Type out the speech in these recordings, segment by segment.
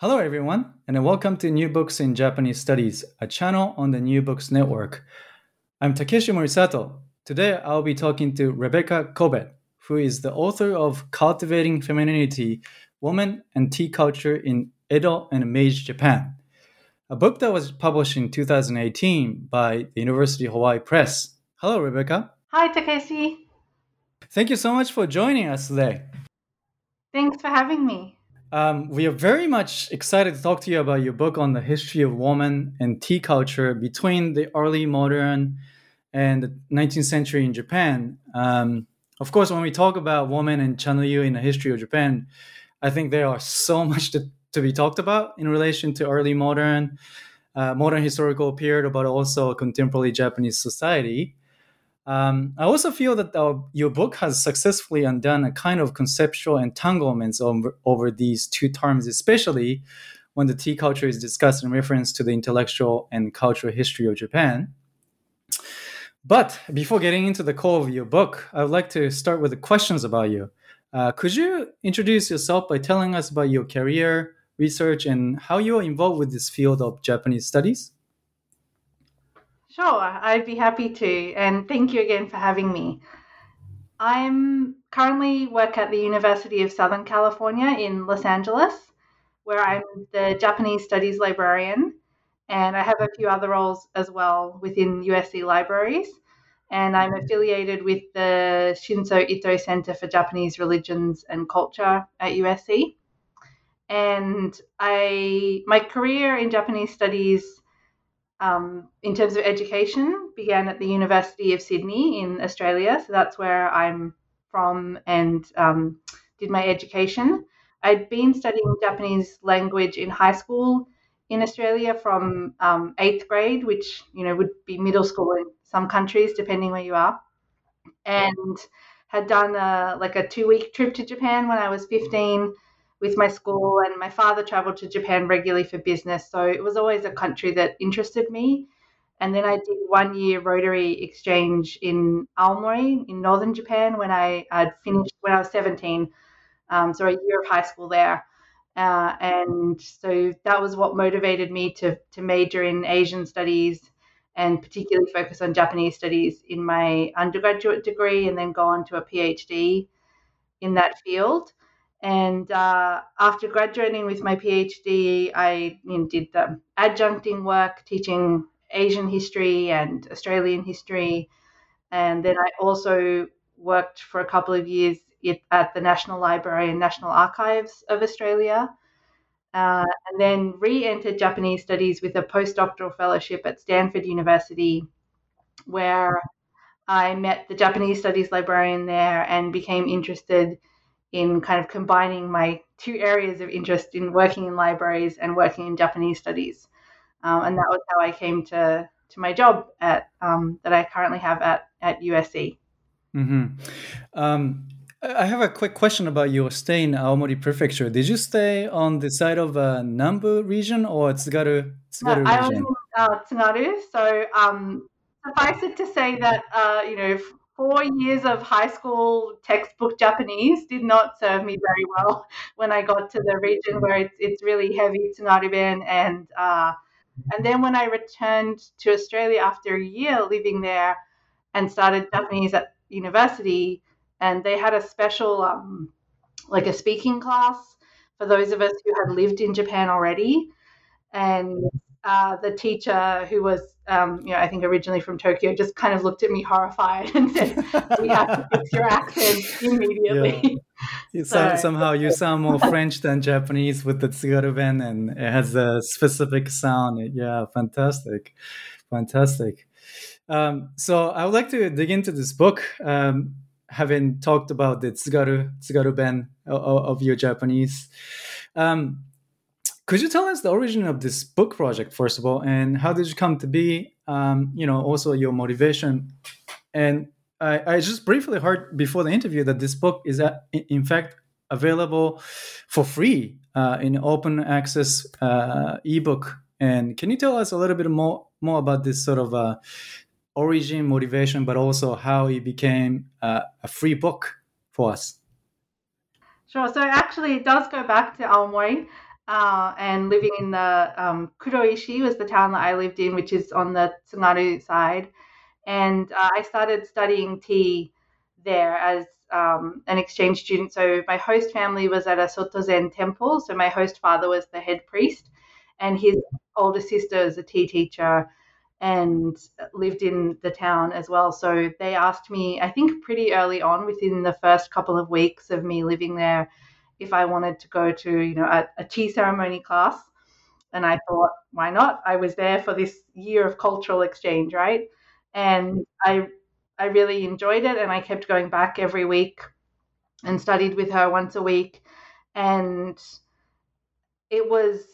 Hello, everyone, and welcome to New Books in Japanese Studies, a channel on the New Books Network. I'm Takeshi Morisato. Today, I'll be talking to Rebecca Corbett, who is the author of Cultivating Femininity Woman and Tea Culture in Edo and Meiji Japan, a book that was published in 2018 by the University of Hawaii Press. Hello, Rebecca. Hi, Takeshi. Thank you so much for joining us today. Thanks for having me. Um, we are very much excited to talk to you about your book on the history of woman and tea culture between the early modern and the 19th century in Japan. Um, of course, when we talk about woman and Chanoyu in the history of Japan, I think there are so much to, to be talked about in relation to early modern, uh, modern historical period, but also contemporary Japanese society. Um, I also feel that your book has successfully undone a kind of conceptual entanglements over, over these two terms, especially when the tea culture is discussed in reference to the intellectual and cultural history of Japan. But before getting into the core of your book, I would like to start with the questions about you. Uh, could you introduce yourself by telling us about your career, research, and how you are involved with this field of Japanese studies? Sure, I'd be happy to. And thank you again for having me. I'm currently work at the University of Southern California in Los Angeles, where I'm the Japanese Studies librarian. And I have a few other roles as well within USC libraries. And I'm affiliated with the Shinso Ito Center for Japanese Religions and Culture at USC. And I my career in Japanese studies um, in terms of education, began at the University of Sydney in Australia. So that's where I'm from and um, did my education. I'd been studying Japanese language in high school in Australia from um, eighth grade, which you know would be middle school in some countries, depending where you are, and had done a, like a two week trip to Japan when I was 15 with my school, and my father traveled to Japan regularly for business. So it was always a country that interested me. And then I did one year Rotary exchange in Aomori in northern Japan when I had finished when I was 17. Um, so a year of high school there. Uh, and so that was what motivated me to, to major in Asian studies and particularly focus on Japanese studies in my undergraduate degree and then go on to a PhD in that field. And uh, after graduating with my PhD, I you know, did the adjuncting work, teaching Asian history and Australian history. And then I also worked for a couple of years at the National Library and National Archives of Australia. Uh, and then re entered Japanese studies with a postdoctoral fellowship at Stanford University, where I met the Japanese studies librarian there and became interested in kind of combining my two areas of interest in working in libraries and working in Japanese studies. Um, and that was how I came to, to my job at um, that I currently have at, at USC. Mm-hmm. Um, I have a quick question about your stay in Aomori Prefecture. Did you stay on the side of uh, Nambu region or Tsugaru, Tsugaru no, I was in uh, Tsugaru. So um, suffice it to say that, uh, you know, four years of high school textbook Japanese did not serve me very well when I got to the region where it's, it's really heavy Tsugaru-ben and uh, and then when I returned to Australia after a year living there and started Japanese at university and they had a special um, like a speaking class for those of us who had lived in Japan already. And uh, the teacher, who was, um, you know, I think originally from Tokyo, just kind of looked at me horrified and said, "We have to fix your accent immediately." Yeah. so, somehow you sound more French than Japanese with the tsugaruben, and it has a specific sound. Yeah, fantastic, fantastic. Um, so I would like to dig into this book. Um, having talked about the tsugaru tsugaru ben of, of your Japanese. Um, could you tell us the origin of this book project first of all, and how did you come to be? Um, you know, also your motivation. And I, I, just briefly heard before the interview that this book is, uh, in fact, available for free uh, in open access uh, ebook. And can you tell us a little bit more more about this sort of uh, origin, motivation, but also how it became uh, a free book for us? Sure. So actually, it does go back to Aomori. Uh, and living in the um, Kuroishi was the town that I lived in, which is on the Tsugaru side. And uh, I started studying tea there as um, an exchange student. So my host family was at a Soto Zen temple. So my host father was the head priest, and his older sister is a tea teacher and lived in the town as well. So they asked me, I think pretty early on, within the first couple of weeks of me living there, if I wanted to go to, you know, a, a tea ceremony class. And I thought, why not? I was there for this year of cultural exchange, right? And I I really enjoyed it and I kept going back every week and studied with her once a week. And it was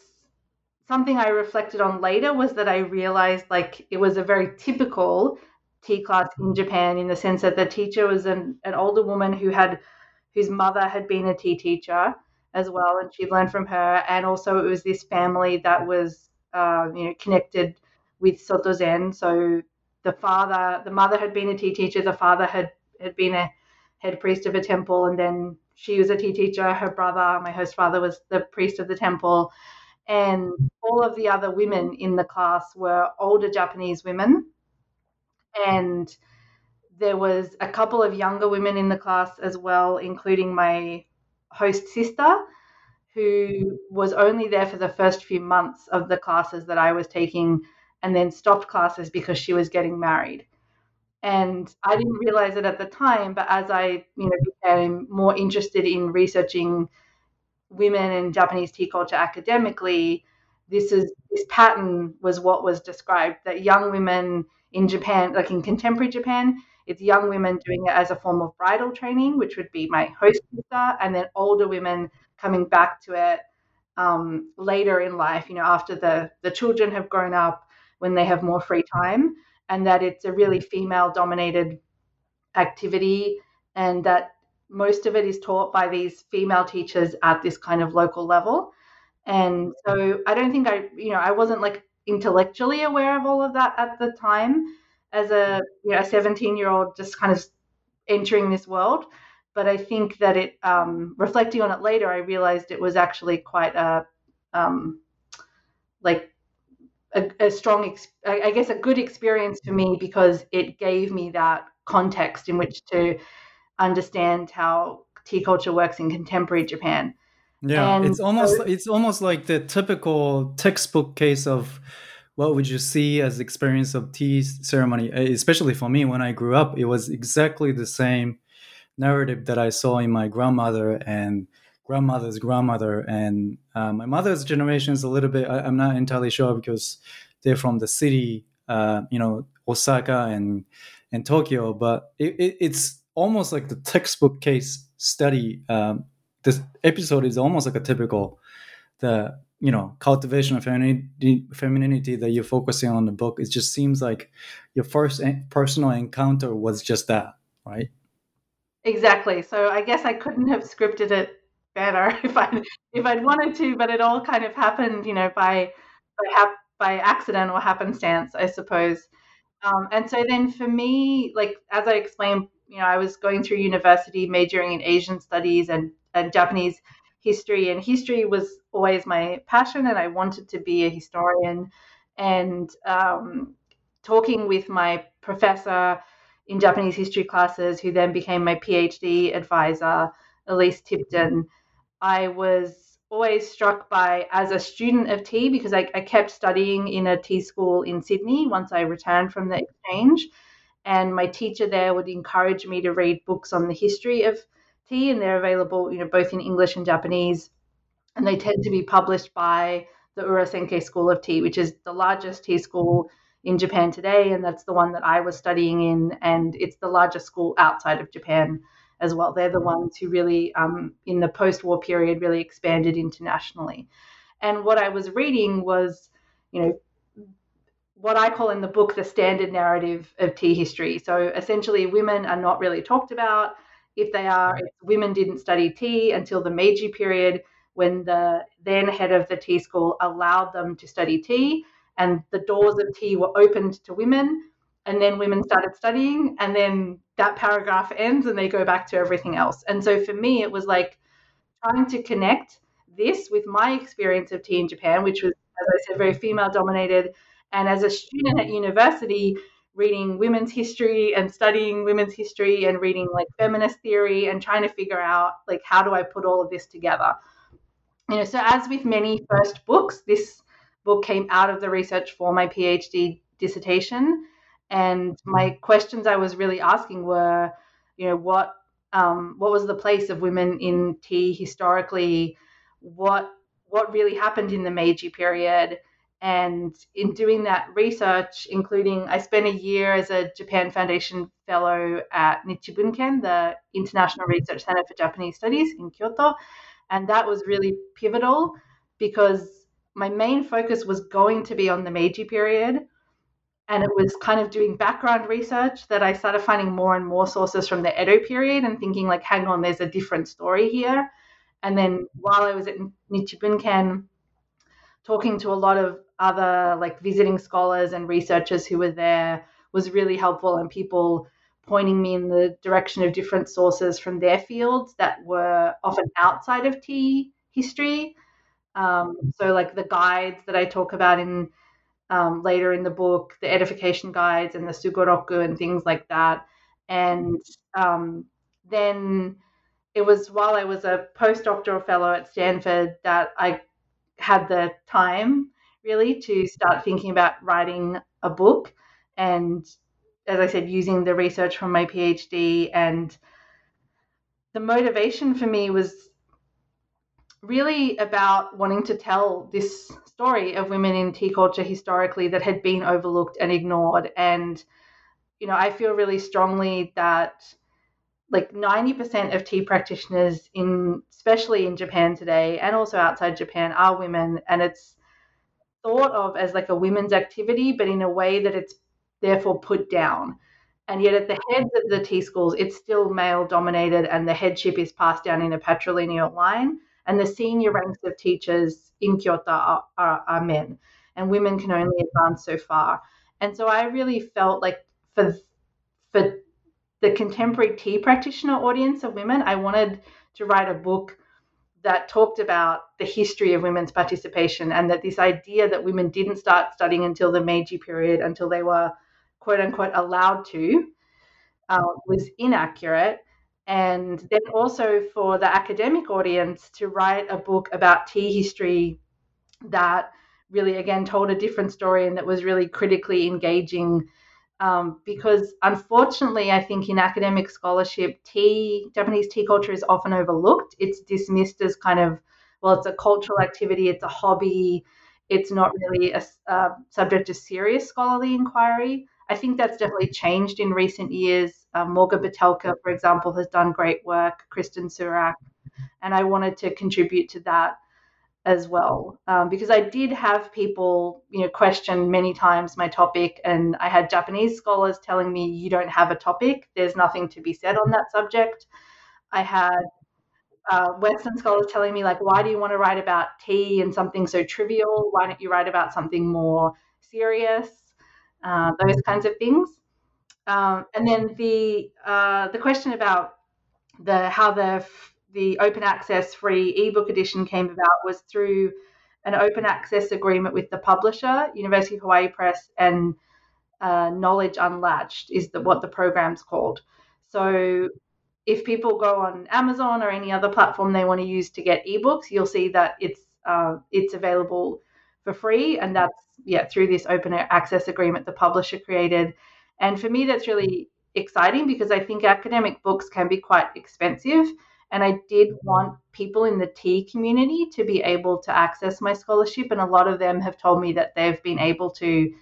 something I reflected on later was that I realized like it was a very typical tea class in Japan in the sense that the teacher was an, an older woman who had whose mother had been a tea teacher as well and she'd learned from her. And also it was this family that was uh, you know connected with Soto Zen. So the father the mother had been a tea teacher the father had had been a head priest of a temple and then she was a tea teacher. Her brother my host father was the priest of the temple. And all of the other women in the class were older Japanese women. And there was a couple of younger women in the class as well, including my host sister, who was only there for the first few months of the classes that I was taking and then stopped classes because she was getting married. And I didn't realize it at the time, but as I, you know, became more interested in researching women in Japanese tea culture academically, this is this pattern was what was described that young women in Japan, like in contemporary Japan, it's young women doing it as a form of bridal training, which would be my host sister, and then older women coming back to it um, later in life, you know, after the the children have grown up, when they have more free time, and that it's a really female dominated activity, and that most of it is taught by these female teachers at this kind of local level. And so I don't think I, you know, I wasn't like intellectually aware of all of that at the time as a, you know, a 17 year old just kind of entering this world. But I think that it, um, reflecting on it later, I realized it was actually quite a, um, like a, a strong, ex- I guess, a good experience for me because it gave me that context in which to understand how tea culture works in contemporary Japan. Yeah, and it's almost so, it's almost like the typical textbook case of what would you see as experience of tea ceremony. Especially for me, when I grew up, it was exactly the same narrative that I saw in my grandmother and grandmother's grandmother and uh, my mother's generation is a little bit. I, am not entirely sure because they're from the city, uh, you know, Osaka and and Tokyo, but it, it, it's almost like the textbook case study. Um, this episode is almost like a typical the you know cultivation of femininity, femininity that you're focusing on the book. It just seems like your first personal encounter was just that, right? Exactly. So I guess I couldn't have scripted it better if I if I'd wanted to, but it all kind of happened, you know, by by, hap- by accident or happenstance, I suppose. Um, and so then for me, like as I explained you know, I was going through university majoring in Asian studies and, and Japanese history, and history was always my passion, and I wanted to be a historian. And um, talking with my professor in Japanese history classes, who then became my PhD advisor, Elise Tipton, I was always struck by as a student of tea because I, I, kept studying in a tea school in Sydney once I returned from the exchange. And my teacher there would encourage me to read books on the history of tea, and they're available, you know, both in English and Japanese. And they tend to be published by the Urasenke School of Tea, which is the largest tea school in Japan today, and that's the one that I was studying in, and it's the largest school outside of Japan as well. They're the ones who really, um, in the post-war period, really expanded internationally. And what I was reading was, you know, what I call in the book the standard narrative of tea history. So essentially, women are not really talked about. If they are, if women didn't study tea until the Meiji period, when the then head of the tea school allowed them to study tea, and the doors of tea were opened to women and then women started studying and then that paragraph ends and they go back to everything else. And so for me it was like trying to connect this with my experience of tea in japan which was as i said very female dominated. And as a student at university reading women's history and studying women's history and reading like feminist theory and trying to figure out like how do i put all of this together you know so as with many first books this book came out of the research for my phd dissertation and my questions I was really asking were, you know, what um, what was the place of women in tea historically? What what really happened in the Meiji period? And in doing that research, including I spent a year as a Japan Foundation Fellow at Nichibunken, the International Research Center for Japanese Studies in Kyoto. And that was really pivotal because my main focus was going to be on the Meiji period and it was kind of doing background research that I started finding more and more sources from the Edo period and thinking like, hang on, there's a different story here. And then while I was at Nichibunken, talking to a lot of other like visiting scholars and researchers who were there was really helpful and people pointing me in the direction of different sources from their fields that were often outside of tea history. Um, so like the guides that I talk about in um, later in the book, the edification guides and the sugoroku and things like that. And um, then it was while I was a postdoctoral fellow at Stanford that I had the time really to start mm-hmm. thinking about writing a book. And as I said, using the research from my PhD and the motivation for me was really about wanting to tell this story of women in tea culture historically that had been overlooked and ignored. And, you know, I feel really strongly that like 90% of tea practitioners in especially in Japan today and also outside Japan are women and it's thought of as like a women's activity but in a way that it's therefore put down. And yet at the heads of the tea schools it's still male dominated and the headship is passed down in a patrilineal line. And the senior ranks of teachers in Kyoto are, are, are men, and women can only advance so far. And so I really felt like for for the contemporary tea practitioner audience of women, I wanted to write a book that talked about the history of women's participation and that this idea that women didn't start studying until the Meiji period, until they were quote unquote allowed to, uh, was inaccurate. And then also for the academic audience to write a book about tea history that really again told a different story and that was really critically engaging um, because unfortunately i think in academic scholarship tea japanese tea culture is often overlooked. It's dismissed as kind of well it's a cultural activity it's a hobby it's not really a, a subject of serious scholarly inquiry. I think that's definitely changed in recent years. Um, Morgan Pitelka, for example, has done great work, Kristin Surak, and I wanted to contribute to that as well um, because I did have people, you know, question many times my topic, and I had Japanese scholars telling me you don't have a topic, there's nothing to be said on that subject. I had uh, Western scholars telling me like, why do you want to write about tea and something so trivial? Why don't you write about something more serious? uh, those kinds of things. Um, and then the uh, the question about the how the the open access free ebook edition came about was through an open access agreement with the publisher, University of Hawaii Press, and uh, Knowledge Unlatched is the, what the program's called. So if people go on Amazon or any other platform they want to use to get ebooks, you'll see that it's uh, it's available for free, and that's yeah through this open access agreement the publisher created. And for me, that's really exciting because I think academic books can be quite expensive. And I did want people in the tea community to be able to access my scholarship. And a lot of them have told me that they've been able to,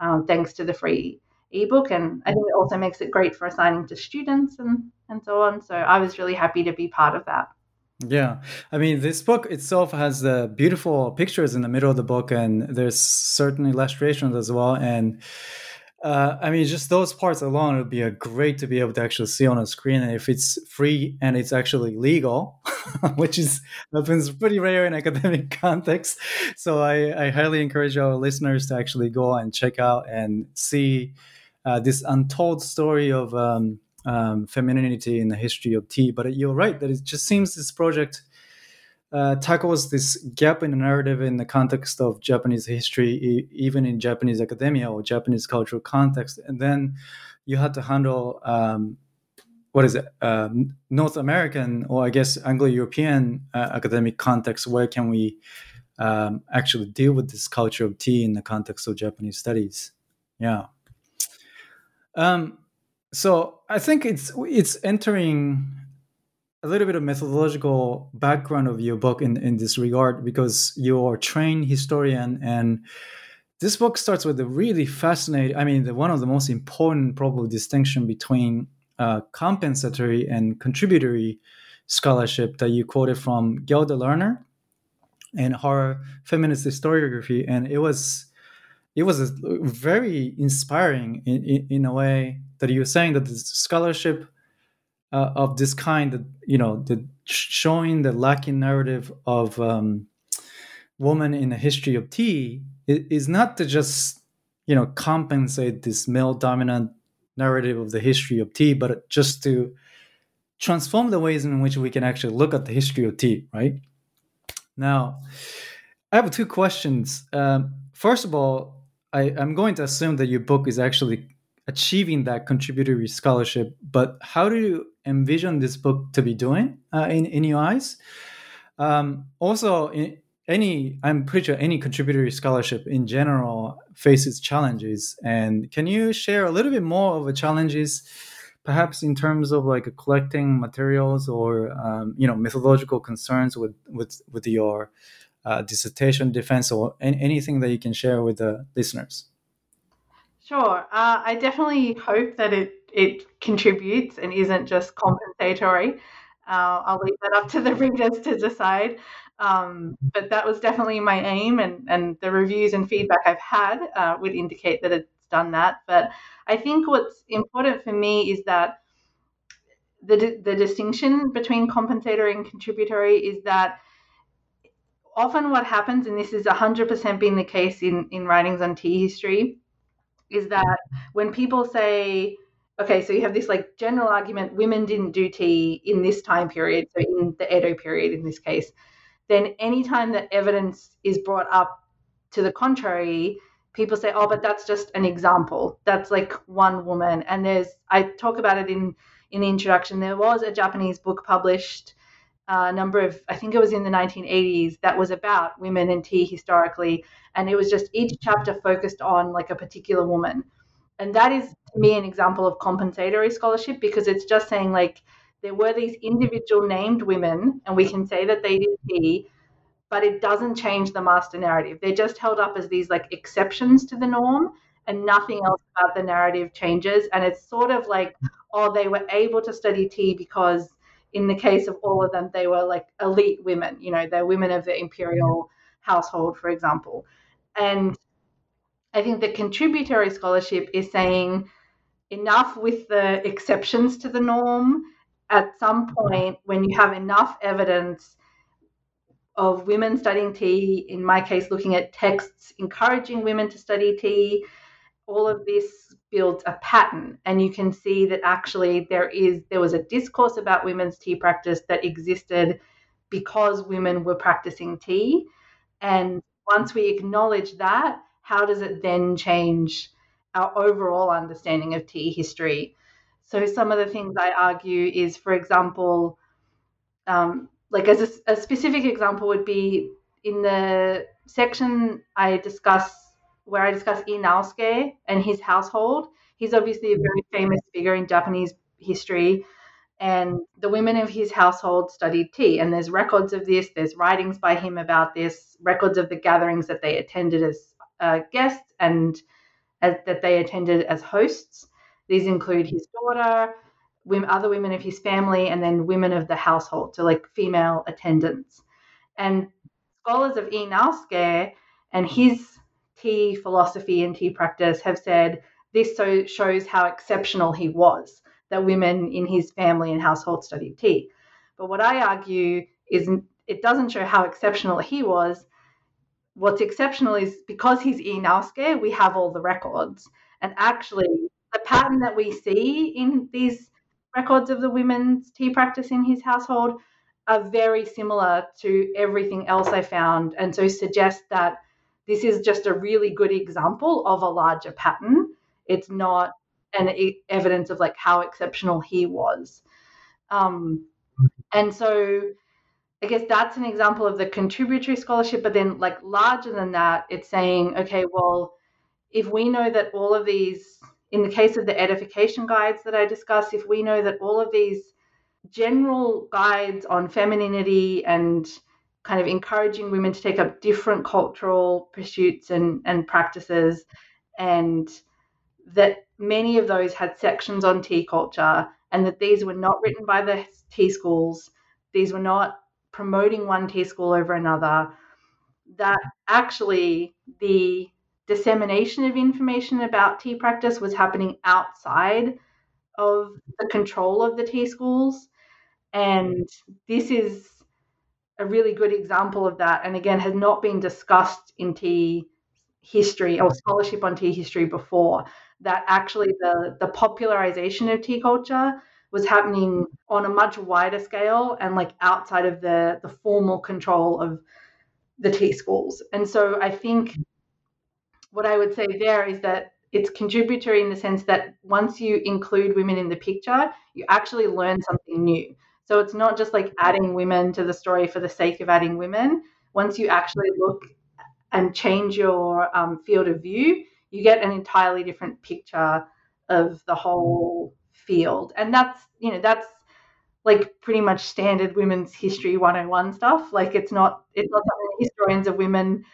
um, thanks to the free ebook. And I think it also makes it great for assigning to students and, and so on. So I was really happy to be part of that. Yeah, I mean, this book itself has uh, beautiful pictures in the middle of the book, and there's certain illustrations as well. And uh, I mean, just those parts alone would be a great to be able to actually see on a screen. And if it's free and it's actually legal, which is happens pretty rare in academic context, so I, I, highly encourage our listeners to actually go and check out and see uh, this untold story of. Um, um, femininity in the history of tea. But you're right that it just seems this project uh, tackles this gap in the narrative in the context of Japanese history, e- even in Japanese academia or Japanese cultural context. And then you had to handle um, what is it, um, North American or I guess Anglo-European uh, academic context. Where can we um, actually deal with this culture of tea in the context of Japanese studies? Yeah. Um, so I think it's it's entering a little bit of methodological background of your book in, in this regard because you're a trained historian and this book starts with a really fascinating i mean the, one of the most important probably distinction between uh, compensatory and contributory scholarship that you quoted from Gerda Lerner and her feminist historiography. And it was it was very inspiring in, in, in a way that you're saying that the scholarship uh, of this kind, that you know, the showing the lacking narrative of um, woman in the history of tea is not to just you know compensate this male dominant narrative of the history of tea, but just to transform the ways in which we can actually look at the history of tea. Right now, I have two questions. Um, first of all, I, I'm going to assume that your book is actually achieving that contributory scholarship. But how do you envision this book to be doing uh, in in your eyes? Um, also, in any I'm pretty sure any contributory scholarship in general faces challenges. And can you share a little bit more of the challenges? perhaps in terms of like collecting materials or um, you know methodological concerns with with with your uh, dissertation defense or any, anything that you can share with the listeners Sure. Uh, I definitely hope that it it contributes and isn't just compensatory. Uh, I'll leave that up to the readers to decide. Um, but that was definitely my aim, and, and the reviews and feedback I've had uh, would indicate that it's done that. But I think what's important for me is that the, the distinction between compensatory and contributory is that often what happens, and this is 100% been the case in, in writings on tea history, is that when people say, okay, so you have this like general argument, women didn't do tea in this time period, so in the Edo period in this case, then anytime that evidence is brought up to the contrary, people say, oh, but that's just an example. That's like one woman. And there's, I talk about it in in the introduction. There was a Japanese book published uh, a number of, I think it was in the 1980s, that was about women and tea historically. And it was just each chapter focused on like a particular woman. And that is to me an example of compensatory scholarship because it's just saying like there were these individual named women, and we can say that they did tea, but it doesn't change the master narrative. They're just held up as these like exceptions to the norm and nothing else about the narrative changes. And it's sort of like, oh, they were able to study tea because in the case of all of them, they were like elite women. You know, they're women of the imperial household, for example. And I think the contributory scholarship is saying enough with the exceptions to the norm. At some point, when you have enough evidence of women studying tea, in my case, looking at texts encouraging women to study tea, all of this builds a pattern and you can see that actually there is there was a discourse about women's tea practice that existed because women were practicing tea and once we acknowledge that how does it then change our overall understanding of tea history So some of the things I argue is, for example, um, like as a, a specific example would be in the section I discuss where I discuss Ii Naosuke and his household. He's obviously a very famous figure in Japanese history, and the women of his household studied tea. And there's records of this. There's writings by him about this. Records of the gatherings that they attended as uh, guests and as, that they attended as hosts. These include his daughter, women, other women of his family, and then women of the household, so like female attendants. And scholars of Ii Naosuke and his tea philosophy and tea practice have said this so shows how exceptional he was that women in his family and household studied tea. But what I argue is it doesn't show how exceptional he was. What's exceptional is because he's Ii Naosuke, we have all the records. And actually, the pattern that we see in these records of the women's tea practice in his household are very similar to everything else I found, and so suggest that this is just a really good example of a larger pattern. It's not an e- evidence of like how exceptional he was. Um, and so I guess that's an example of the contributory scholarship, but then like larger than that, it's saying, okay, well, if we know that all of these, in the case of the edification guides that I discussed, if we know that all of these general guides on femininity and kind of encouraging women to take up different cultural pursuits and, and practices, and that many of those had sections on tea culture, and that these were not written by the tea schools, these were not promoting one tea school over another, that actually the dissemination of information about tea practice was happening outside of the control of the tea schools. And this is a really good example of that. And again, has not been discussed in tea history or scholarship on tea history before. That actually the, the popularization of tea culture was happening on a much wider scale and like outside of the, the formal control of the tea schools. And so I think what I would say there is that it's contributory in the sense that once you include women in the picture, you actually learn something new. So it's not just like adding women to the story for the sake of adding women. Once you actually look and change your um, field of view, you get an entirely different picture of the whole field. And that's, you know, that's like pretty much standard women's history 101 stuff. Like it's not, it's not something historians of women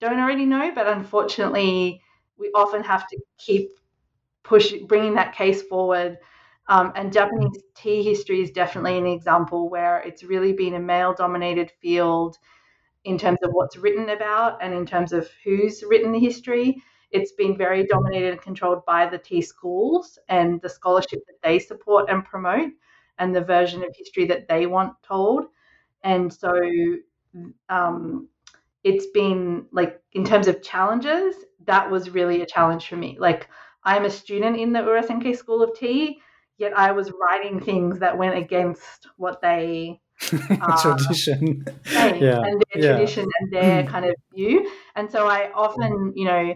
don't already know, but unfortunately, we often have to keep pushing, bringing that case forward um, and Japanese tea history is definitely an example where it's really been a male dominated field in terms of what's written about and in terms of who's written the history. It's been very dominated and controlled by the tea schools and the scholarship that they support and promote and the version of history that they want told. And so um, it's been like, in terms of challenges, that was really a challenge for me. Like, I'm a student in the Urasenke School of Tea yet I was writing things that went against what they uh, tradition yeah. and their yeah. tradition and their mm. kind of view. And so I often, you know,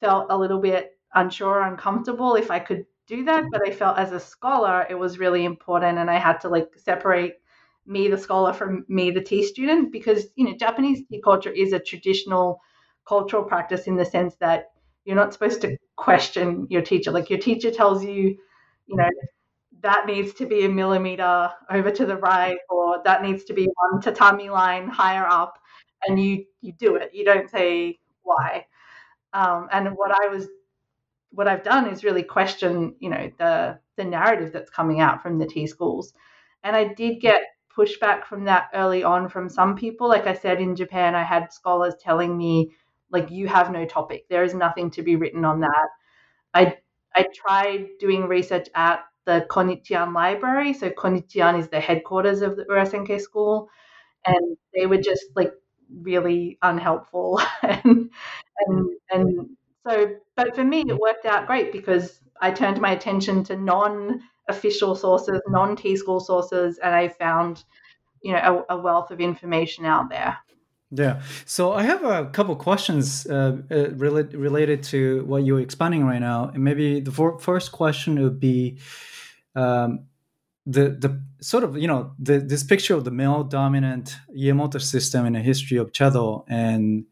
felt a little bit unsure, uncomfortable if I could do that. But I felt as a scholar, it was really important, and I had to like separate me, the scholar, from me, the tea student, because you know, Japanese tea culture is a traditional cultural practice in the sense that you're not supposed to question your teacher. Like your teacher tells you you know, that needs to be a millimeter over to the right, or that needs to be one tatami line higher up, and you you do it. You don't say why. Um, and what I was, what I've done is really question, you know, the the narrative that's coming out from the tea schools, and I did get pushback from that early on from some people. Like I said, in Japan, I had scholars telling me, like, you have no topic. There is nothing to be written on that. I I tried doing research at the Konnichian Library. So Konnichian is the headquarters of the Urasenke School, and they were just like really unhelpful and and and so but for me it worked out great because I turned my attention to non-official sources, non-T school sources, and I found you know a, a wealth of information out there. Yeah. So I have a couple questions uh, uh, related related to what you're expanding right now. And maybe the for- first question would be, um, the the sort of you know the, this picture of the male dominant Iemoto system in the history of Chado and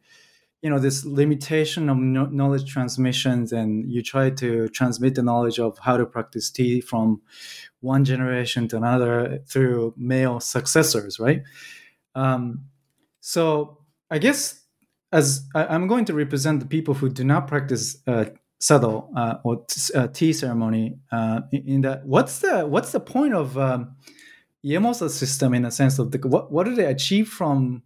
you know this limitation of no- knowledge transmissions and you try to transmit the knowledge of how to practice tea from one generation to another through male successors right? Um, so i guess as I, am going to represent the people who do not practice uh, sado uh, or t- uh, tea ceremony uh, in, that what's the what's the point of um, Iemoto system in a sense of the, what what do they achieve from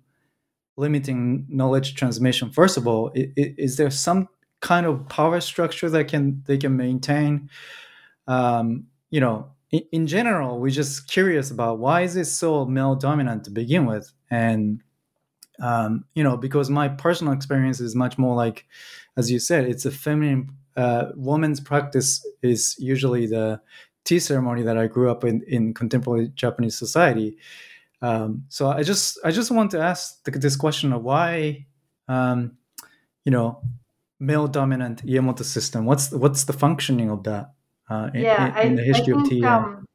limiting knowledge transmission? First of all is, is there some kind of power structure that can they can maintain? Um, you know in, in general we're just curious about why is it so male dominant to begin with? And um, you know because my personal experience is much more like as you said it's a feminine uh, woman's practice is usually the tea ceremony that I grew up in in contemporary Japanese society. Um, so I just I just want to ask the, this question of why, um, you know, male dominant Iemoto system. What's what's the functioning of that uh, in, yeah, in, in the history think, of tea? Um,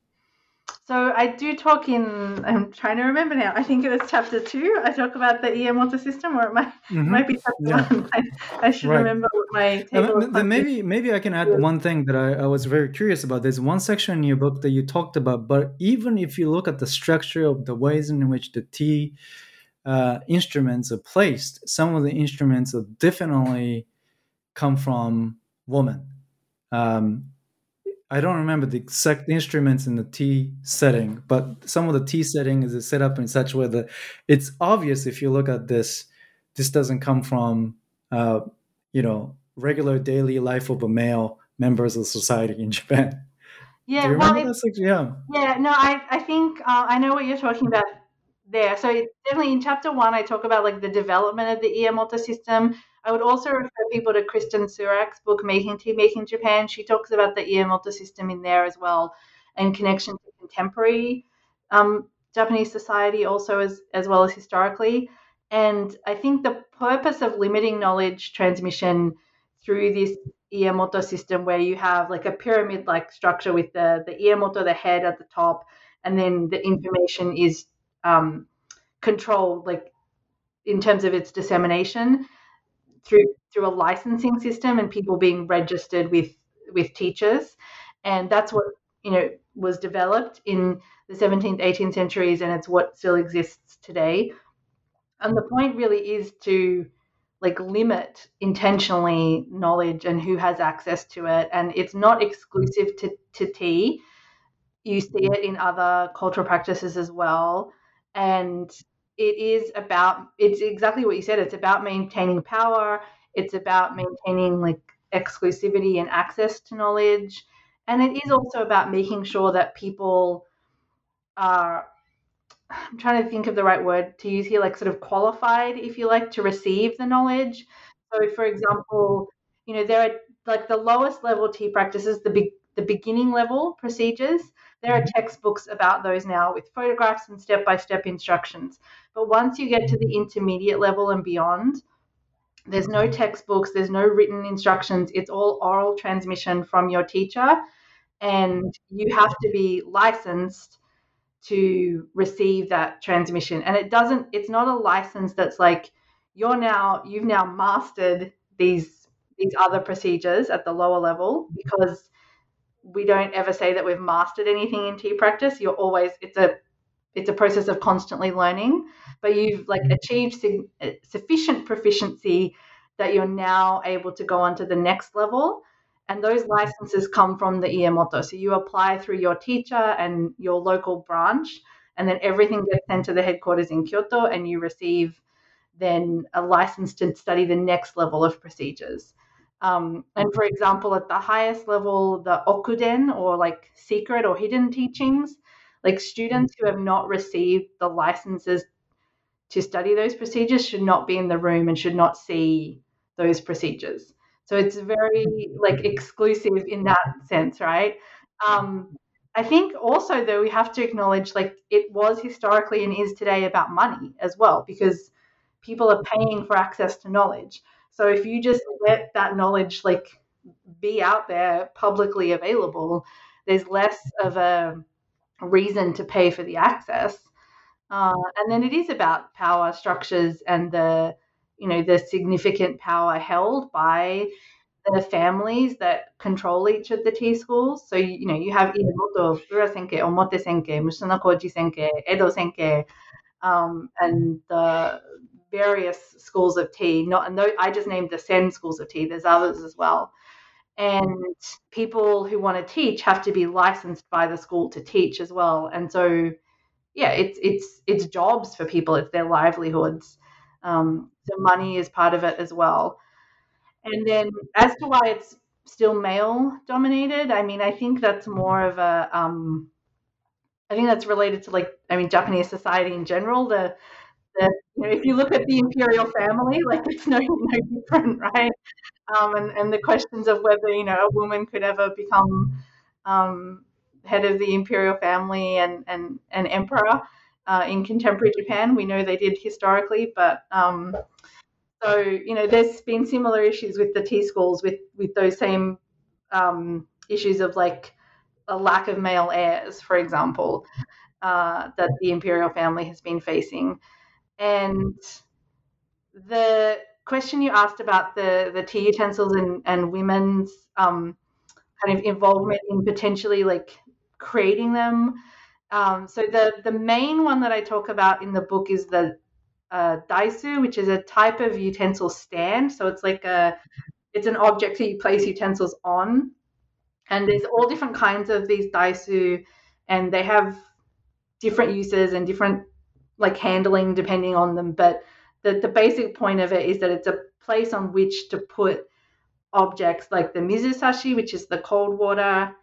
so I do talk in. I'm trying to remember now. I think it was chapter two. I talk about the Iemoto system, or it might mm-hmm. might be chapter yeah. one. I, I should right. remember what my table. Uh, then maybe maybe I can add one thing that I, I, was very curious about. There's one section in your book that you talked about, but even if you look at the structure of the ways in which the T uh, instruments are placed, some of the instruments have definitely come from women. Um, I don't remember the exact instruments in the tea setting, but some of the tea setting is set up in such a way that it's obvious if you look at this, this doesn't come from, uh, you know, regular daily life of a male members of society in Japan. Yeah, well, yeah. Yeah, no, I, I think uh, I know what you're talking about there. So definitely in chapter one, I talk about like the development of the Iemoto system I would also refer people to Kristin Surak's book, Making Tea, Making Japan. She talks about the Iemoto system in there as well and connection to contemporary um, Japanese society also as, as well as historically. And I think the purpose of limiting knowledge transmission through this Iemoto system where you have like a pyramid like structure with the, the Iemoto, the head at the top, and then the information is um, controlled like in terms of its dissemination through through a licensing system and people being registered with with teachers, and that's what you know was developed in the 17th, 18th centuries, and it's what still exists today. And the point really is to like limit intentionally knowledge and who has access to it, and it's not exclusive to to tea. You see it in other cultural practices as well, and it is about it's exactly what you said it's about maintaining power it's about maintaining like exclusivity and access to knowledge and it is also about making sure that people are i'm trying to think of the right word to use here like sort of qualified if you like to receive the knowledge. So for example you know there are like the lowest level tea practices the big the beginning level procedures there are textbooks about those now with photographs and step by step instructions. But once you get to the intermediate level and beyond, there's no textbooks, there's no written instructions. It's all oral transmission from your teacher. And you have to be licensed to receive that transmission. And it doesn't, it's not a license that's like, you're now, you've now mastered these these other procedures at the lower level because we don't ever say that we've mastered anything in tea practice. You're always it's a it's a process of constantly learning, but you've like mm-hmm. achieved uh, sufficient proficiency that you're now able to go on to the next level. And those mm-hmm. licenses come from the Iemoto. So you apply through your teacher and your local branch, and then everything gets sent to the headquarters in Kyoto, and you receive then a license to study the next level of procedures. Um, and for example, at the highest level, the okuden or like secret or hidden teachings, like students who have not received the licenses to study those procedures should not be in the room and should not see those procedures. So it's very like exclusive in that sense, right? Um, I think also though we have to acknowledge like it was historically and is today about money as well because people are paying for access to knowledge. So if you just let that knowledge like be out there publicly available, there's less of a reason to pay for the access. Uh, and then it is about power structures and the you know the significant power held by the families that control each of the tea schools. So you, know you have Inomoto, Ura Senke, Omote Senke, Mushanokoji Senke, Edo Senke, um, and the various schools of tea. Not and I just named the Sen schools of tea. There's others as well. And people who want to teach have to be licensed by the school to teach as well. And so, yeah, it's it's it's jobs for people. It's their livelihoods. Um, so money is part of it as well. And then as to why it's still male dominated, I mean, I think that's more of a um, I think that's related to like I mean Japanese society in general. The the you know, if you look at the imperial family, like it's no no different, right? Um, and and the questions of whether you know a woman could ever become um, head of the imperial family and and an emperor uh, in contemporary Japan, we know they did historically, but um, so you know there's been similar issues with the tea schools with with those same um, issues of like a lack of male heirs, for example, uh, that the imperial family has been facing. And the question you asked about the, the tea utensils and, and women's um, kind of involvement in potentially like creating them. Um, so the, the main one that I talk about in the book is the uh, daisu, which is a type of utensil stand. So it's like a it's an object that you place utensils on and there's all different kinds of these daisu and they have different uses and different like handling depending on them but the, the basic point of it is that it's a place on which to put objects like the mizusashi which is the cold water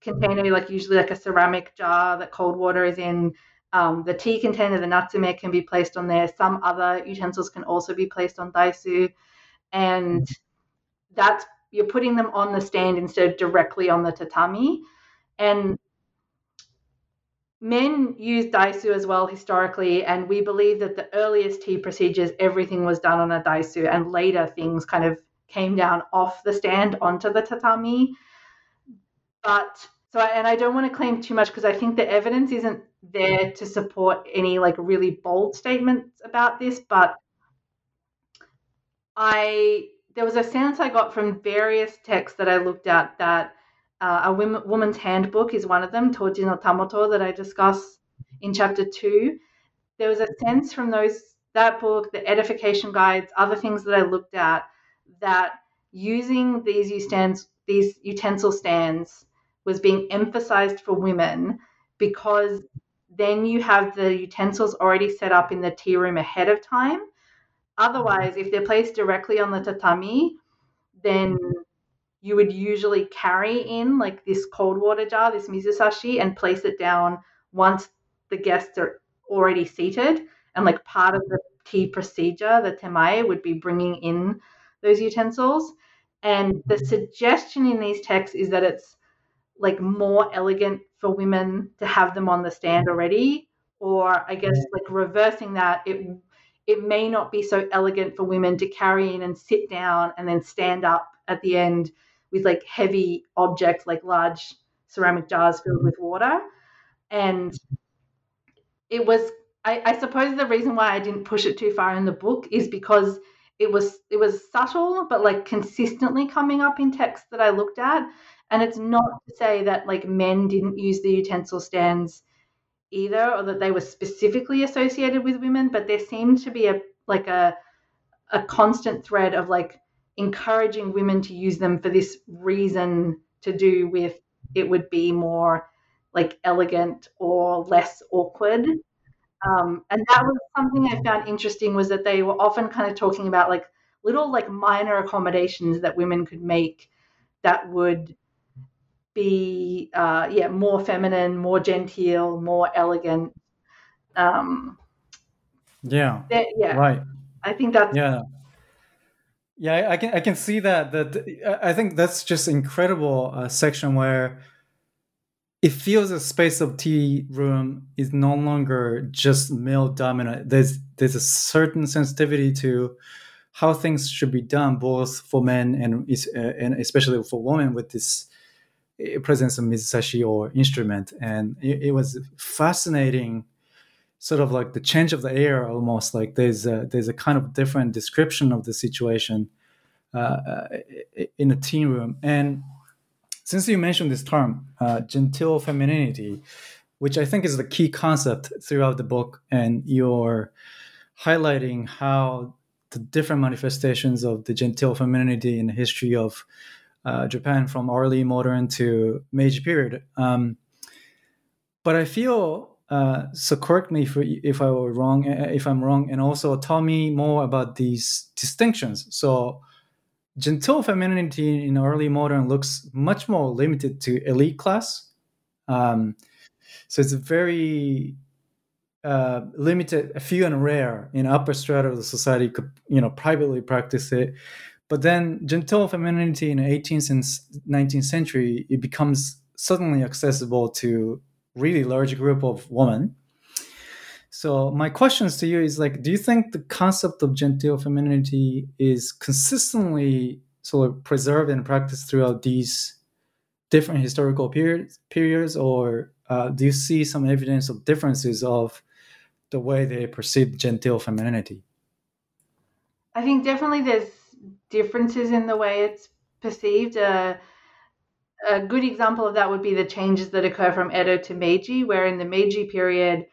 container like usually like a ceramic jar that cold water is in. Um, the tea container the natsume can be placed on there. Some other utensils can also be placed on daisu. And that's you're putting them on the stand instead of directly on the tatami. And men used daisu as well historically, and we believe that the earliest tea procedures, everything was done on a daisu, and later things kind of came down off the stand onto the tatami. But so, and I don't want to claim too much because I think the evidence isn't there to support any like really bold statements about this, but I there was a sense I got from various texts that I looked at that uh, a women, woman's handbook is one of them, Toji no Tamoto, that I discuss in chapter two. There was a sense from those that book, the edification guides, other things that I looked at, that using these stands, these utensil stands, was being emphasized for women because then you have the utensils already set up in the tea room ahead of time Otherwise, if they're placed directly on the tatami, then you would usually carry in like this cold water jar, this mizusashi, and place it down once the guests are already seated. And like part of the tea procedure, the temae would be bringing in those utensils. And the suggestion in these texts is that it's like more elegant for women to have them on the stand already, or I guess like reversing that, it it may not be so elegant for women to carry in and sit down and then stand up at the end with like heavy objects like large ceramic jars filled with water. And it was I, I suppose the reason why I didn't push it too far in the book is because it was it was subtle but like consistently coming up in texts that I looked at. And it's not to say that like men didn't use the utensil stands either or that they were specifically associated with women but there seemed to be a like a a constant thread of like encouraging women to use them for this reason to do with it would be more like elegant or less awkward um, and that was something i found interesting was that they were often kind of talking about like little like minor accommodations that women could make that would be uh, yeah more feminine, more genteel, more elegant. Um, yeah. yeah. Right. I think that's yeah. Yeah, I can I can see that. That I think that's just incredible uh, section where it feels a space of tea room is no longer just male dominant. There's there's a certain sensitivity to how things should be done, both for men and uh, and especially for women with this presence of mizusashi or instrument, and it, it, was fascinating. Sort of like the change of the air, almost like there's a, there's a kind of different description of the situation uh, uh in a teen room. And since you mentioned this term, uh, genteel femininity, which I think is the key concept throughout the book, and you're highlighting how the different manifestations of the genteel femininity in the history of uh, Japan from early modern to Meiji period. Um, but I feel uh, so. Correct me if, if I were wrong, uh, if I'm wrong, and also tell me more about these distinctions. So, genteel femininity in early modern looks much more limited to elite class. Um, so it's very uh, limited, a few and rare in upper strata of the society could, you know, privately practice it. But then genteel femininity in the 18th and 19th century, it becomes suddenly accessible to really large group of women. So my questions to you is like, do you think the concept of genteel femininity is consistently sort of preserved and practiced throughout these different historical periods, periods or uh, do you see some evidence of differences of the way they perceive genteel femininity? I think definitely there's differences in the way it's perceived. Uh, a good example of that would be the changes that occur from Edo to Meiji, where in the Meiji period,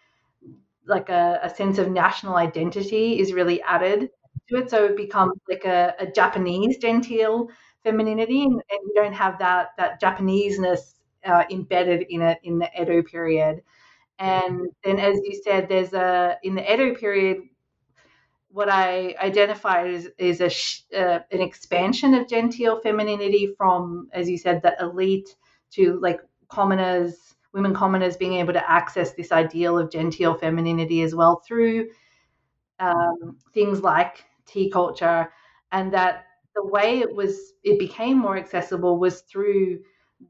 like a, a sense of national identity is really added to it. So it becomes like a, a Japanese genteel femininity, and, and, you don't have that that Japaneseness uh, embedded in it in the Edo period. And then, as you said, there's a in the Edo period, what I identified is, is a uh, an expansion of genteel femininity from, as you said, the elite to like commoners, women commoners being able to access this ideal of genteel femininity as well through um, things like tea culture, and that the way it was it became more accessible was through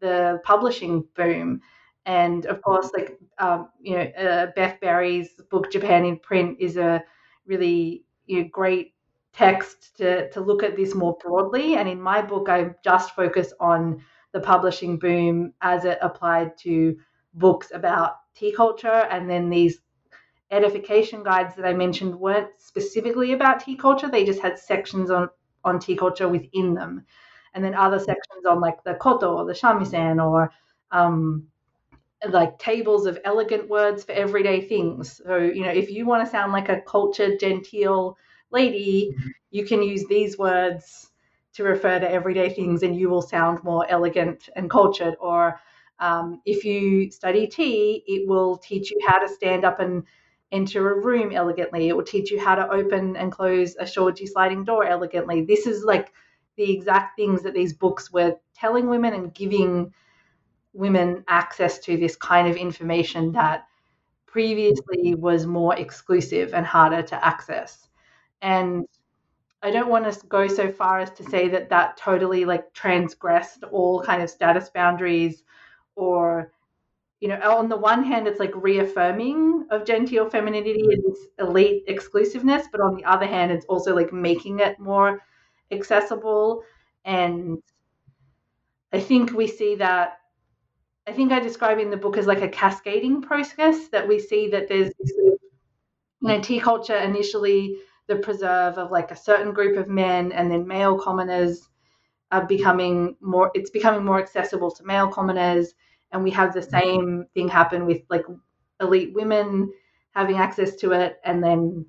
the publishing boom. And of course like um, you know uh, beth berry's book japan in print is a really you know, great text to, to look at this more broadly. And in my book i just focus on the publishing boom as it applied to books about tea culture. And then these edification guides that i mentioned weren't specifically about tea culture. They just had sections on on tea culture within them. And then other sections on like the koto or the shamisen or um, like tables of elegant words for everyday things. So, you know, if you want to sound like a cultured, genteel lady, mm-hmm. you can use these words to refer to everyday things and you will sound more elegant and cultured. Or um, if you study tea, it will teach you how to stand up and enter a room elegantly. It will teach you how to open and close a shoji sliding door elegantly. This is like the exact things that these books were telling women and giving women access to this kind of information that previously was more exclusive and harder to access. And I don't want to go so far as to say that that totally like transgressed all kind of status boundaries or you know on the one hand it's like reaffirming of genteel femininity and this elite exclusiveness but on the other hand it's also like making it more accessible. And I think we see that. I think I describe in the book as like a cascading process that we see that there's this you know, tea culture initially the preserve of like a certain group of men and then male commoners are becoming more it's becoming more accessible to male commoners. And we have the mm-hmm. same thing happen with like elite women having access to it and then